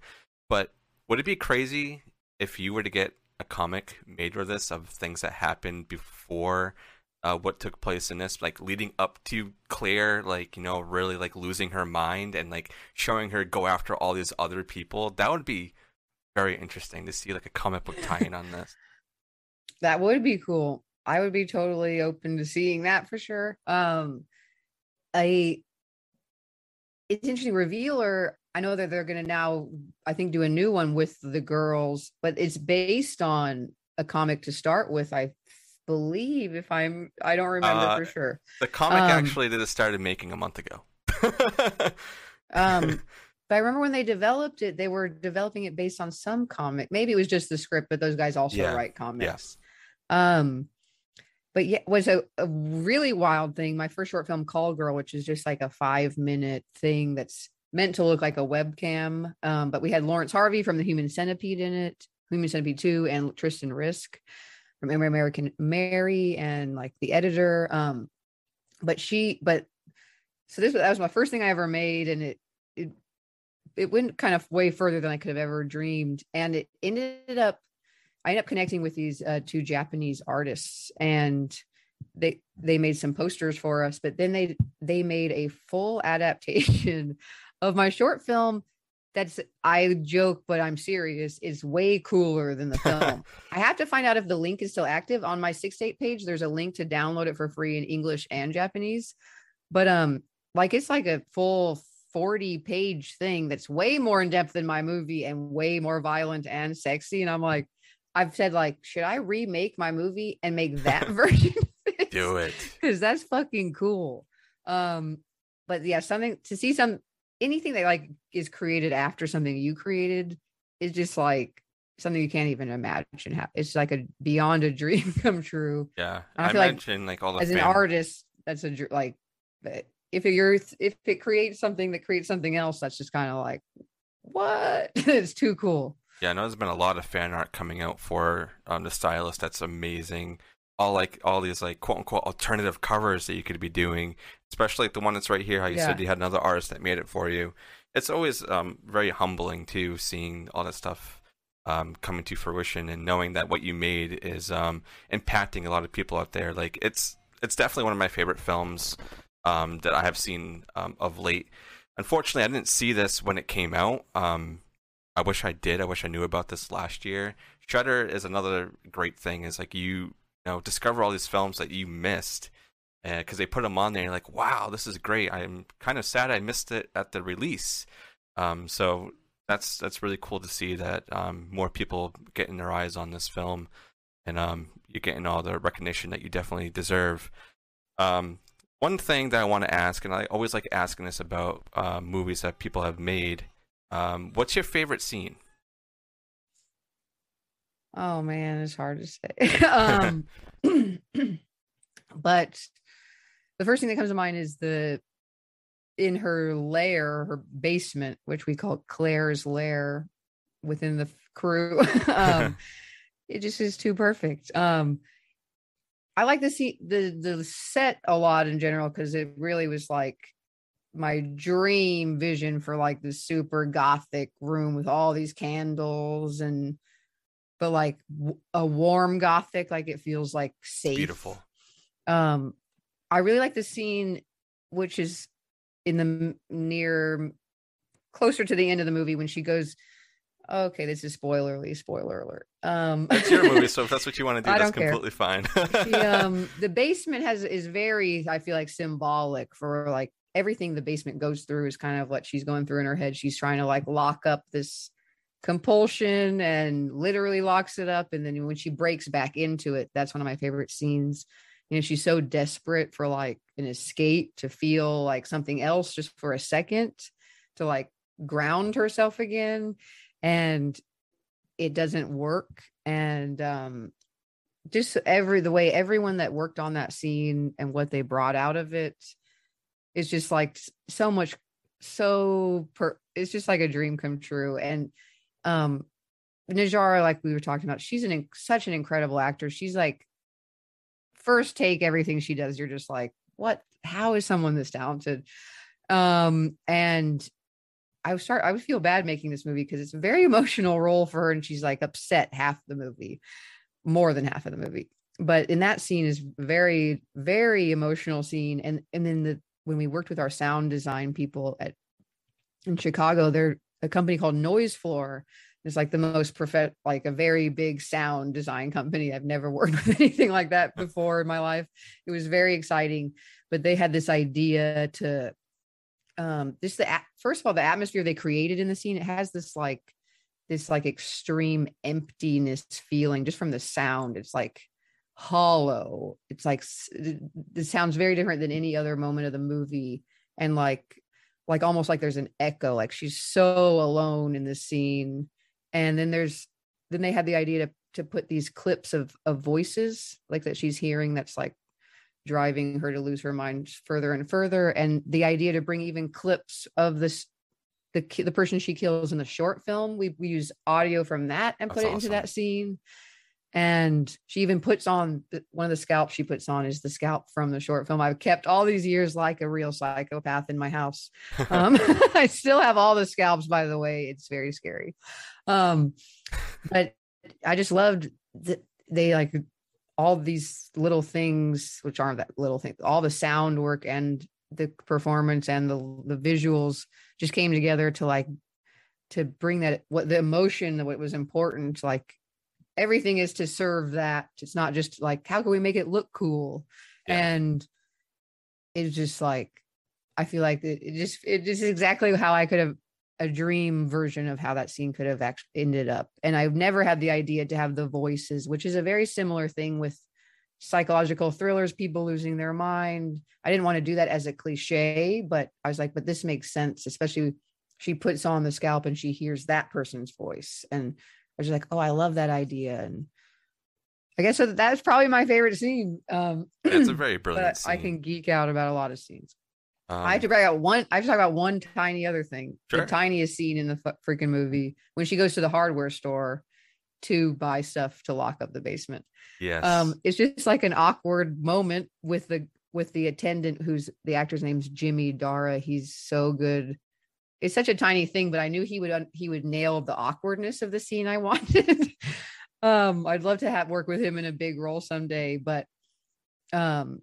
But would it be crazy if you were to get a comic made for this of things that happened before uh, what took place in this, like leading up to Claire, like you know, really like losing her mind and like showing her go after all these other people. That would be very interesting to see like a comic book tie-in on this. that would be cool i would be totally open to seeing that for sure um i it's interesting revealer i know that they're going to now i think do a new one with the girls but it's based on a comic to start with i believe if i'm i don't remember Uh, for sure. The comic Um, actually that it started making a month ago. um but i remember when they developed it they were developing it based on some comic. Maybe it was just the script but those guys also Yeah, write comics. um but yeah was a, a really wild thing my first short film call girl which is just like a five minute thing that's meant to look like a webcam um but we had Laurence Harvey from the human centipede in it human centipede 2 and tristan risk from american mary and like the editor um but she but so this that was my first thing i ever made and it it it went kind of way further than i could have ever dreamed and it ended up i ended up connecting with these uh, two japanese artists and they they made some posters for us but then they they made a full adaptation of my short film that's i joke but i'm serious is way cooler than the film i have to find out if the link is still active on my six eight page there's a link to download it for free in english and japanese but um like it's like a full 40 page thing that's way more in depth than my movie and way more violent and sexy. And I'm like, I've said like, should I remake my movie and make that version? Do it. Because that's fucking cool. Um, but yeah, something to see some anything that like is created after something you created is just like something you can't even imagine. How it's like a beyond a dream come true. Yeah, I I, feel like mentioned like, all the As an artist, that's a like if you're if it creates something that creates something else, that's just kind of like what? it's too cool. Yeah, I know there's been a lot of fan art coming out for um, the stylist. That's amazing. All like all these like quote unquote alternative covers that you could be doing, especially like the one that's right here. How you Yeah. said you had another artist that made it for you. It's always um, very humbling too, seeing all that stuff um, coming to fruition and knowing that what you made is um, impacting a lot of people out there. Like it's it's definitely one of my favorite films um, that I have seen um, of late. Unfortunately, I didn't see this when it came out. Um, I wish I did. I wish I knew about this last year. Shudder is another great thing. Is like you, you know discover all these films that you missed because they put them on there. And you're like, wow, this is great. I'm kind of sad I missed it at the release. Um, so that's that's really cool to see that um, more people getting their eyes on this film, and um, you're getting all the recognition that you definitely deserve. Um, one thing that I want to ask, and I always like asking this about uh, movies that people have made. Um, what's your favorite scene? Oh man, it's hard to say. um, but the first thing that comes to mind is the in her lair, her basement, which we call Claire's lair within the crew. um, it just is too perfect. Um, I like the see the the set a lot in general because it really was like my dream vision for like the super gothic room with all these candles and but like w- a warm gothic like it feels like safe Beautiful. um i really like the scene which is in the near closer to the end of the movie when she goes okay this is spoilerly spoiler alert um It's your movie, so if that's what you want to do, that's completely fine. the um the basement has is very i feel like symbolic for like everything the basement goes through is kind of what she's going through in her head. She's trying to like lock up this compulsion and literally locks it up and then when she breaks back into it that's one of my favorite scenes. You know she's so desperate for like an escape to feel like something else just for a second to like ground herself again and it doesn't work. And um just every the way everyone that worked on that scene and what they brought out of it is just like so much so per it's just like a dream come true. And um Najarra like we were talking about she's an such an incredible actor. She's like first take everything she does you're just like what? How is someone this talented? Um and I start I would feel bad making this movie because it's a very emotional role for her and she's like upset half the movie more than half of the movie. But in that scene is very very emotional scene. And and then the when we worked with our sound design people at in Chicago they're a company called Noise Floor. It's like the most prof like a very big sound design company. I've never worked with anything like that before in my life. It was very exciting but they had this idea to um just the first of all the atmosphere they created in the scene it has this like this like extreme emptiness feeling just from the sound. It's like hollow. It's like s- it it sounds very different than any other moment of the movie and like like almost like there's an echo like she's so alone in this scene and then there's then they had the idea to to put these clips of of voices like that she's hearing that's like driving her to lose her mind further and further and the idea to bring even clips of this the the person she kills in the short film we we use audio from that and put That's it into that scene and she even puts on the- one of the scalps she puts on is the scalp from the short film. I've kept all these years like a real psychopath in my house. Um i still have all the scalps by the way. It's very scary. Um but i just loved that they like all these little things which aren't that little thing all the sound work and the performance and the the visuals just came together to like to bring that what the emotion what was important like everything is to serve that it's not just like how can we make it look cool Yeah. and it's just like I feel like it, it just it just exactly how I could have a dream version of how that scene could have actually ended up. And I've never had the idea to have the voices, which is a very similar thing with psychological thrillers, people losing their mind. I didn't want to do that as a cliche, but I was like, but this makes sense, especially she puts on the scalp and she hears that person's voice. And I was like, oh, I love that idea. And I guess so that's probably my favorite scene. Um, it's a very brilliant I can geek out about a lot of scenes. Um, I have to bring out one. I have to talk about one tiny other thing. Sure. The tiniest scene in the f- freaking movie when she goes to the hardware store to buy stuff to lock up the basement. yes. Um, it's just like an awkward moment with the with the attendant who's the actor's name's Jimmy Dara. He's so good. It's such a tiny thing, but I knew he would he would nail the awkwardness of the scene I wanted. um, I'd love to have work with him in a big role someday, but um,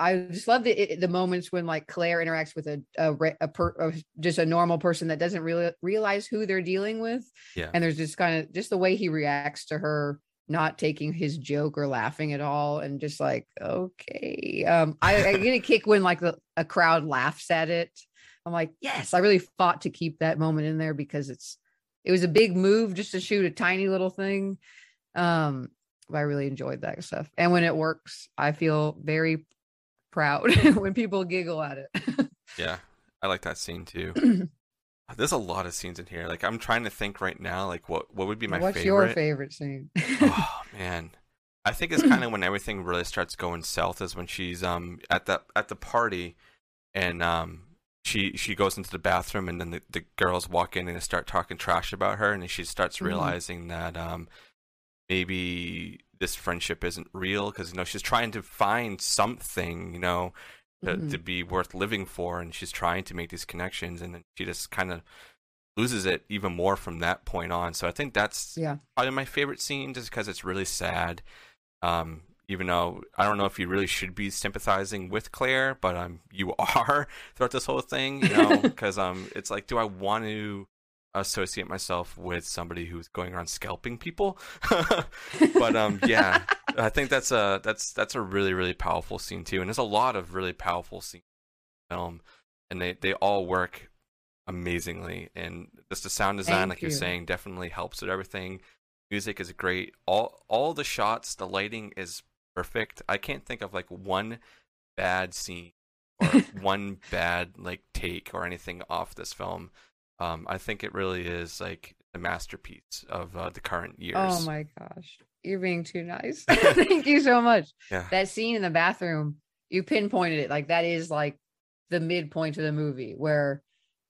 I just love the the moments when like Claire interacts with a a, a, per, a just a normal person that doesn't really realize who they're dealing with, Yeah. and there's just kind of just the way he reacts to her not taking his joke or laughing at all, and just like okay, um, I, I get a kick when like the, a crowd laughs at it. I'm like, yes, I really fought to keep that moment in there because it's it was a big move just to shoot a tiny little thing. Um, but I really enjoyed that stuff, and when it works, I feel very proud when people giggle at it. Yeah, I like that scene too. There's a lot of scenes in here. Like I'm trying to think right now, like what what would be my What's favorite? What's your favorite scene? oh man, I think it's kind of when everything really starts going south is when she's um at the at the party, and um she she goes into the bathroom and then the, the girls walk in and start talking trash about her and she starts Mhm. realizing that um maybe this friendship isn't real because you know she's trying to find something you know to, Mhm. to be worth living for and she's trying to make these connections and then she just kind of loses it even more from that point on so i think that's yeah. probably my favorite scene just because it's really sad um even though i don't know if you really should be sympathizing with claire but um you are throughout this whole thing you know because um it's like do i want to associate myself with somebody who's going around scalping people? But um yeah i think that's a that's that's a really really powerful scene too and there's a lot of really powerful scenes in the film and they they all work amazingly and just the sound design Thank like you're saying definitely helps with everything. Music is great. All all the shots the lighting is perfect i can't think of like one bad scene or one bad like take or anything off this film um i think it really is like a masterpiece of uh, the current years Oh my gosh. You're being too nice. Thank you so much. Yeah. That scene in the bathroom, you pinpointed it. Like that is like the midpoint of the movie where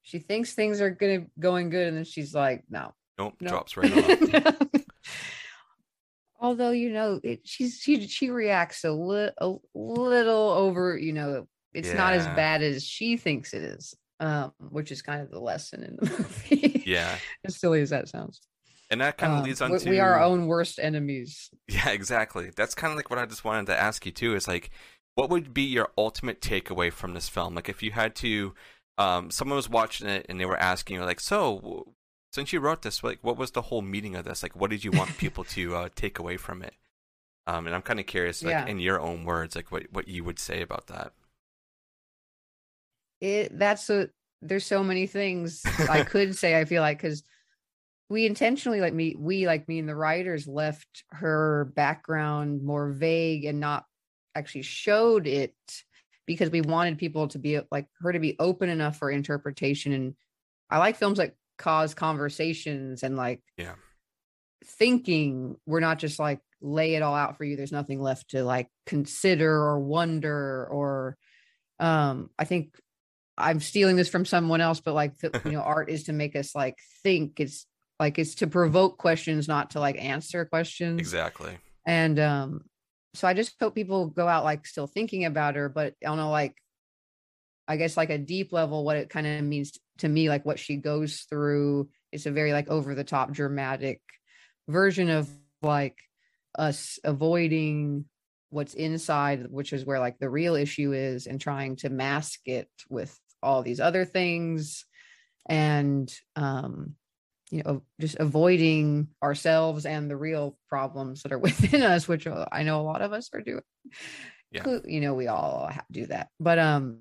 she thinks things are gonna going good and then she's like, no. nope no. drops right off Although, you know, it, she's she she reacts a, li- a little over, you know, it's not as bad as she thinks it is. Um, which is kind of the lesson in the movie. yeah as silly as that sounds. and that kind of Um, leads on we, to we are our own worst enemies. Yeah, exactly. That's kind of like what I just wanted to ask you too. Is like, what would be your ultimate takeaway from this film? Like, if you had to, um, someone was watching it and they were asking you, like, so since you wrote this, like, what was the whole meaning of this? Like, what did you want people to uh, take away from it? Um, and I'm kind of curious, like, Yeah. in your own words, like, what what you would say about that. it that's a there's so many things I could say. I feel like because we intentionally like me, we like me and the writers left her background more vague and not actually showed it because we wanted people to be like her to be open enough for interpretation. And I like films that cause conversations and like Yeah. thinking. We're not just like lay it all out for you. There's nothing left to like consider or wonder or um I think I'm stealing this from someone else, but like the, you know, art is to make us like think. It's like it's to provoke questions, not to like answer questions. Exactly. And um, so I just hope people go out like still thinking about her, but on a like, I guess like a deep level, what it kind of means to me, like what she goes through. It's a very like over the top dramatic version of like us avoiding what's inside, which is where like the real issue is, and trying to mask it with all these other things, and um, you know, just avoiding ourselves and the real problems that are within us, which uh, I know a lot of us are doing. Yeah. You know, we all do that, but um,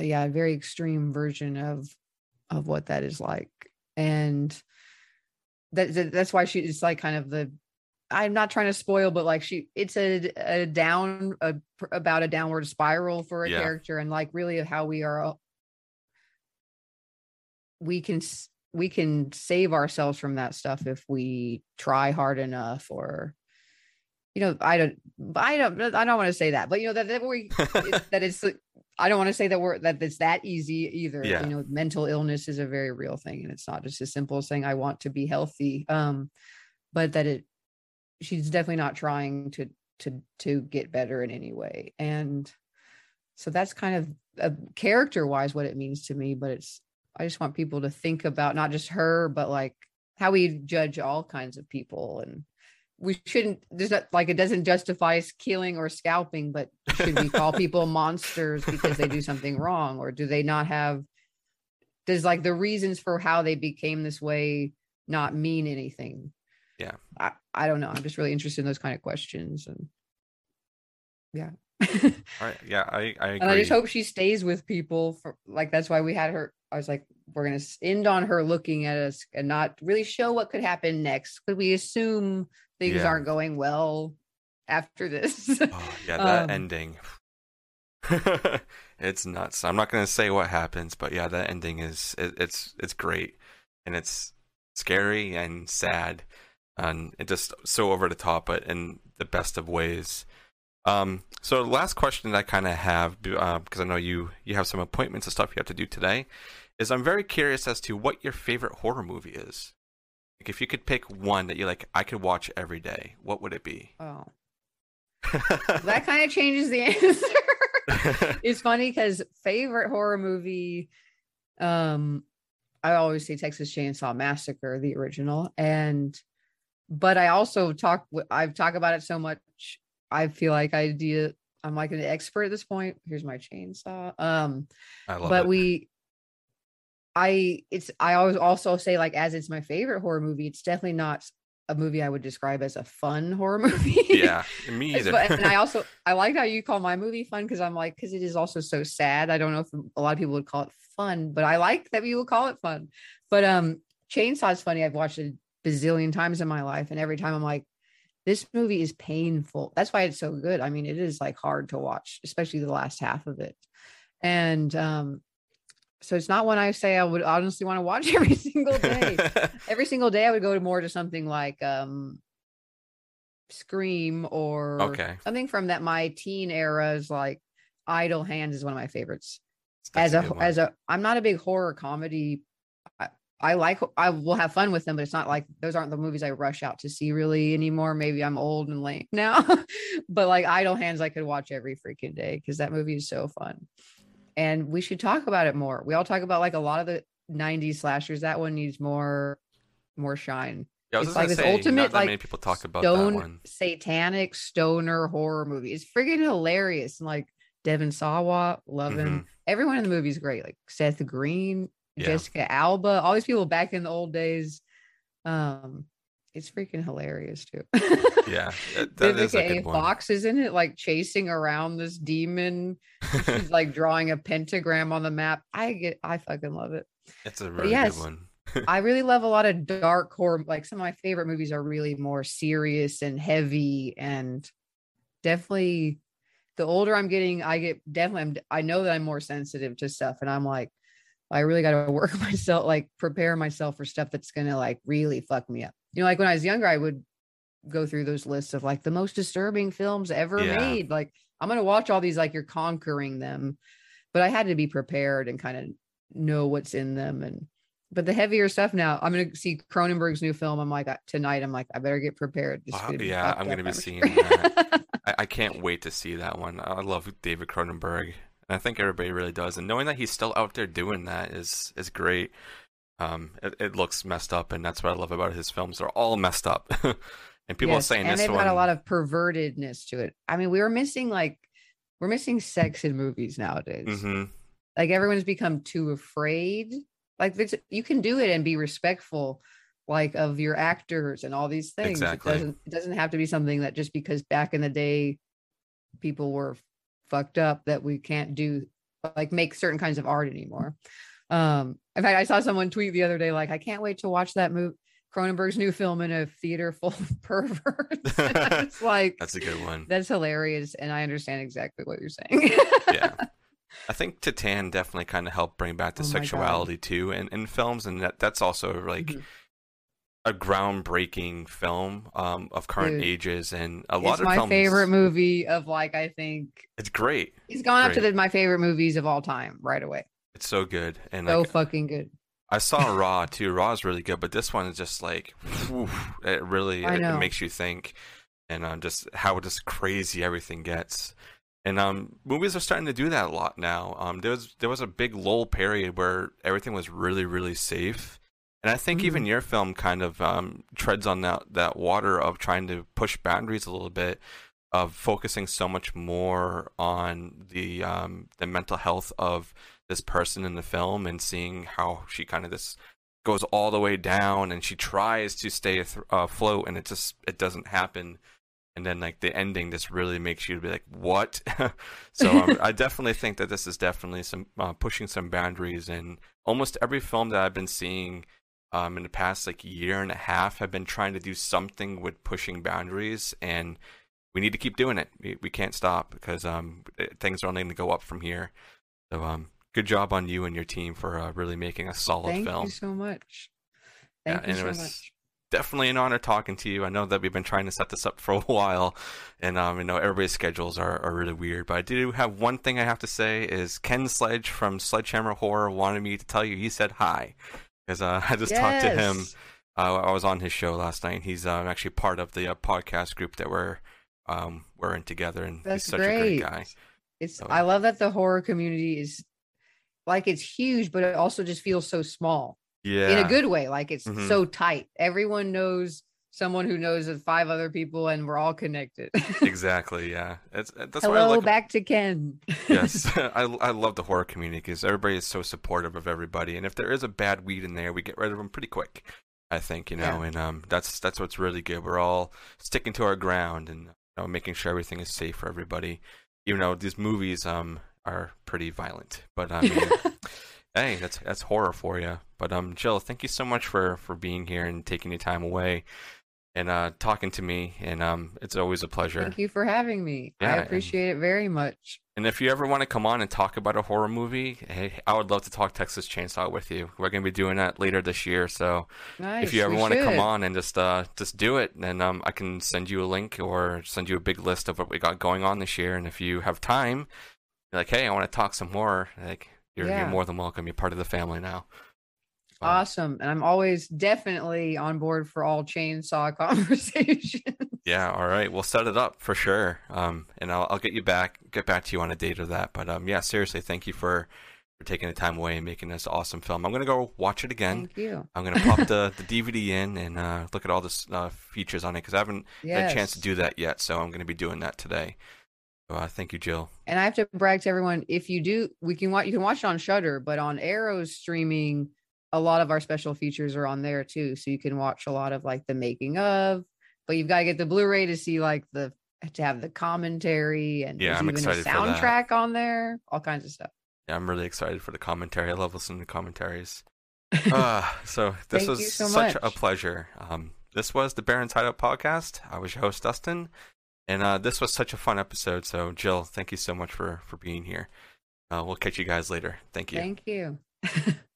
yeah, a very extreme version of of what that is like. And that, that that's why she is like kind of the I'm not trying to spoil, but like she, it's a, a down a, about a downward spiral for a Yeah. character, and like really how we are. Uh, we can we can save ourselves from that stuff if we try hard enough, or you know, I don't, I don't, I don't want to say that, but you know that that we that it's. I don't want to say that we're that it's that easy either. Yeah. You know, mental illness is a very real thing, and it's not just as simple as saying I want to be healthy. Um, but that it she's definitely not trying to to to get better in any way and so that's kind of uh, character wise what it means to me but it's i just want people to think about not just her but like how we judge all kinds of people and we shouldn't there's not like it doesn't justify killing or scalping but should we call people monsters because they do something wrong? Or do they not have does like the reasons for how they became this way not mean anything? Yeah. i, I don't know. I'm just really interested in those kind of questions and yeah right. Yeah, I, I agree. and i just hope she stays with people for like that's why we had her i was like we're gonna end on her looking at us and not really show what could happen next could we assume things Yeah. aren't going well after this Oh, yeah, that Um, ending. it's nuts. I'm not gonna say what happens, but yeah, that ending is it, it's it's great, and it's scary and sad, and it just so over the top, but in the best of ways. Um, so the last question that I kind of have, uh, because I know you you have some appointments and stuff you have to do today, is I'm very curious as to what your favorite horror movie is. Like, if you could pick one that you like, I could watch every day. What would it be? oh that kind of changes the answer it's funny because favorite horror movie um i always say texas chainsaw massacre the original and but i also talk i've talked about it so much i feel like i do i'm like an expert at this point here's my chainsaw um I love but it. we i it's i always also say like as it's my favorite horror movie it's definitely not a movie i would describe as a fun horror movie yeah, me either. fun- and I also I like how you call my movie fun because I'm like because it is also so sad. I don't know if a lot of people would call it fun, but I like that you would call it fun. But um, Chainsaw is funny. I've watched it a bazillion times in my life, and every time I'm like, this movie is painful. That's why it's so good. I mean, it is like hard to watch, especially the last half of it. And um, so it's not one I say I would honestly want to watch every single day every single day I would go to more to something like um Scream or Okay. something from that my teen era is like Idle Hands is one of my favorites. That's as a one. as a I'm not a big horror comedy. I, like I will have fun with them, but it's not like those aren't the movies I rush out to see really anymore. Maybe I'm old and lame now, but like Idle Hands I could watch every freaking day because that movie is so fun. And we should talk about it more. We all talk about like a lot of the 90s slashers. That one needs more more shine. Yeah, it's like this say, ultimate, like, many people talk about that Stone one. satanic stoner horror movie. It's freaking hilarious. And like Devon Sawa, love him. Everyone in the movie is great. Like Seth Green, Mm-hmm. Yeah. Jessica Alba, all these people back in the old days. Um, it's freaking hilarious too. Yeah, that, that is a A. Fox isn't it, like chasing around this demon. She's like drawing a pentagram on the map. I get, I fucking love it. it's a really yes, good one. I really love a lot of dark horror. Like some of my favorite movies are really more serious and heavy, and definitely the older I'm getting, I get definitely. I'm, I know that I'm more sensitive to stuff, and I'm like, I really got to work myself, like prepare myself for stuff that's gonna like really fuck me up. You know, like when I was younger, I would go through those lists of like the most disturbing films ever Yeah. made. Like I'm gonna watch all these, like you're conquering them, but I had to be prepared and kind of know what's in them and but the heavier stuff now i'm gonna see cronenberg's new film i'm like uh, tonight i'm like i better get prepared Wow, yeah, I'm gonna be seeing. I, I can't wait to see that one. I love David Cronenberg, and I think everybody really does. And knowing that he's still out there doing that is is great. Um, it, it looks messed up, and that's what I love about his films. They're all messed up, and people are Yes, saying and this they've one. got a lot of pervertedness to it i mean we were missing like we're missing sex in movies nowadays Mhm. like everyone's become too afraid like it's, you can do it and be respectful like of your actors and all these things Exactly. it doesn't it doesn't have to be something that just because back in the day people were fucked up that we can't do like make certain kinds of art anymore. Um, in fact, I saw someone tweet the other day like, "I can't wait to watch that movie." Cronenberg's new film in a theater full of perverts. it's like That's a good one. that's hilarious, and I understand exactly what you're saying. yeah. I think Titane definitely kind of helped bring back the Oh my God. sexuality too in, in films, and that that's also like Mhm. A groundbreaking film um, of current Dude. ages, and a lot it's of my films. favorite movie of like I think It's great. he's gone up to the, my favorite movies of all time right away. It's so good, and So like fucking good. I saw Raw too. Raw is really good, but this one is just like, whew, it really it, it makes you think, and um, just how just crazy everything gets. And um, movies are starting to do that a lot now. Um, there was there was a big lull period where everything was really really safe, and I think even Mhm. your film kind of um, treads on that that water of trying to push boundaries a little bit, of focusing so much more on the um, the mental health of this person in the film and seeing how she kind of this goes all the way down and she tries to stay uh, afloat and it just it doesn't happen. And then like the ending just really makes you be like what? So um, i definitely think that this is definitely some uh, pushing some boundaries. And almost every film that i've been seeing um, in the past like year and a half have been trying to do something with pushing boundaries and we need to keep doing it we, we can't stop because um, things are only going to go up from here so um, good job on you and your team for uh, really making a solid Thank film thank you so much. Yeah, Thank you and it so was- much. definitely an honor talking to you. I know that we've been trying to set this up for a while, and um, I know everybody's schedules are, are really weird. But I do have one thing I have to say is Ken Sledge from Sledgehammer Horror wanted me to tell you he said hi because uh, I just talked to him. Yes. Uh, I was on his show last night. He's um, actually part of the uh, podcast group that we're um, we're in together, and That's he's such great. a great guy. It's So- I love that the horror community is like it's huge, but it also just feels so small Yeah, in a good way. Like it's Mhm. so tight. Everyone knows someone who knows of five other people, and we're all connected. exactly. Yeah, it's, that's what I Hello, like back to Ken. yes, I, I love the horror community because everybody is so supportive of everybody, and if there is a bad weed in there, we get rid of them pretty quick. I think you know, Yeah. and um, that's that's what's really good. We're all sticking to our ground and you know, making sure everything is safe for everybody. Even though these movies um are pretty violent, but I mean, hey, that's that's horror for you. But um, Jill, thank you so much for for being here and taking your time away and uh talking to me, and um, it's always a pleasure. Thank you for having me. Yeah, I and- appreciate it very much. And if you ever want to come on and talk about a horror movie, hey, I would love to talk Texas Chainsaw with you. We're going to be doing that later this year, so Nice. if you ever want to come on and just uh just do it, then um I can send you a link or send you a big list of what we got going on this year. And if you have time, you're like, hey, I want to talk some more, like you're, you're more than welcome. You're part of the family now. Um, Awesome. And I'm always definitely on board for all chainsaw conversations. Yeah, all right. We'll set it up for sure. Um, and I'll, I'll get you back, get back to you on a date of that. But um, yeah, seriously, thank you for for taking the time away and making this awesome film. I'm gonna go watch it again. Thank you. I'm gonna pop the, the DVD in and uh, look at all the uh, features on it because I haven't had a chance to do that yet. So I'm gonna be doing that today. So, uh, thank you, Jill. And I have to brag to everyone if you do, we can watch. You can watch it on Shudder, but on Arrow's streaming, a lot of our special features are on there too. So you can watch a lot of like the making of. But you've got to get the Blu-ray to see like the to have the commentary and Yeah, I'm even excited a soundtrack on there, all kinds of stuff. Yeah, I'm really excited for the commentary. I love listening to commentaries. uh, so this was so such a pleasure. Um, this was the Barrens Hideout podcast. I was your host Dustin, and uh, this was such a fun episode. So Jill, thank you so much for for being here. Uh, we'll catch you guys later. Thank you. Thank you.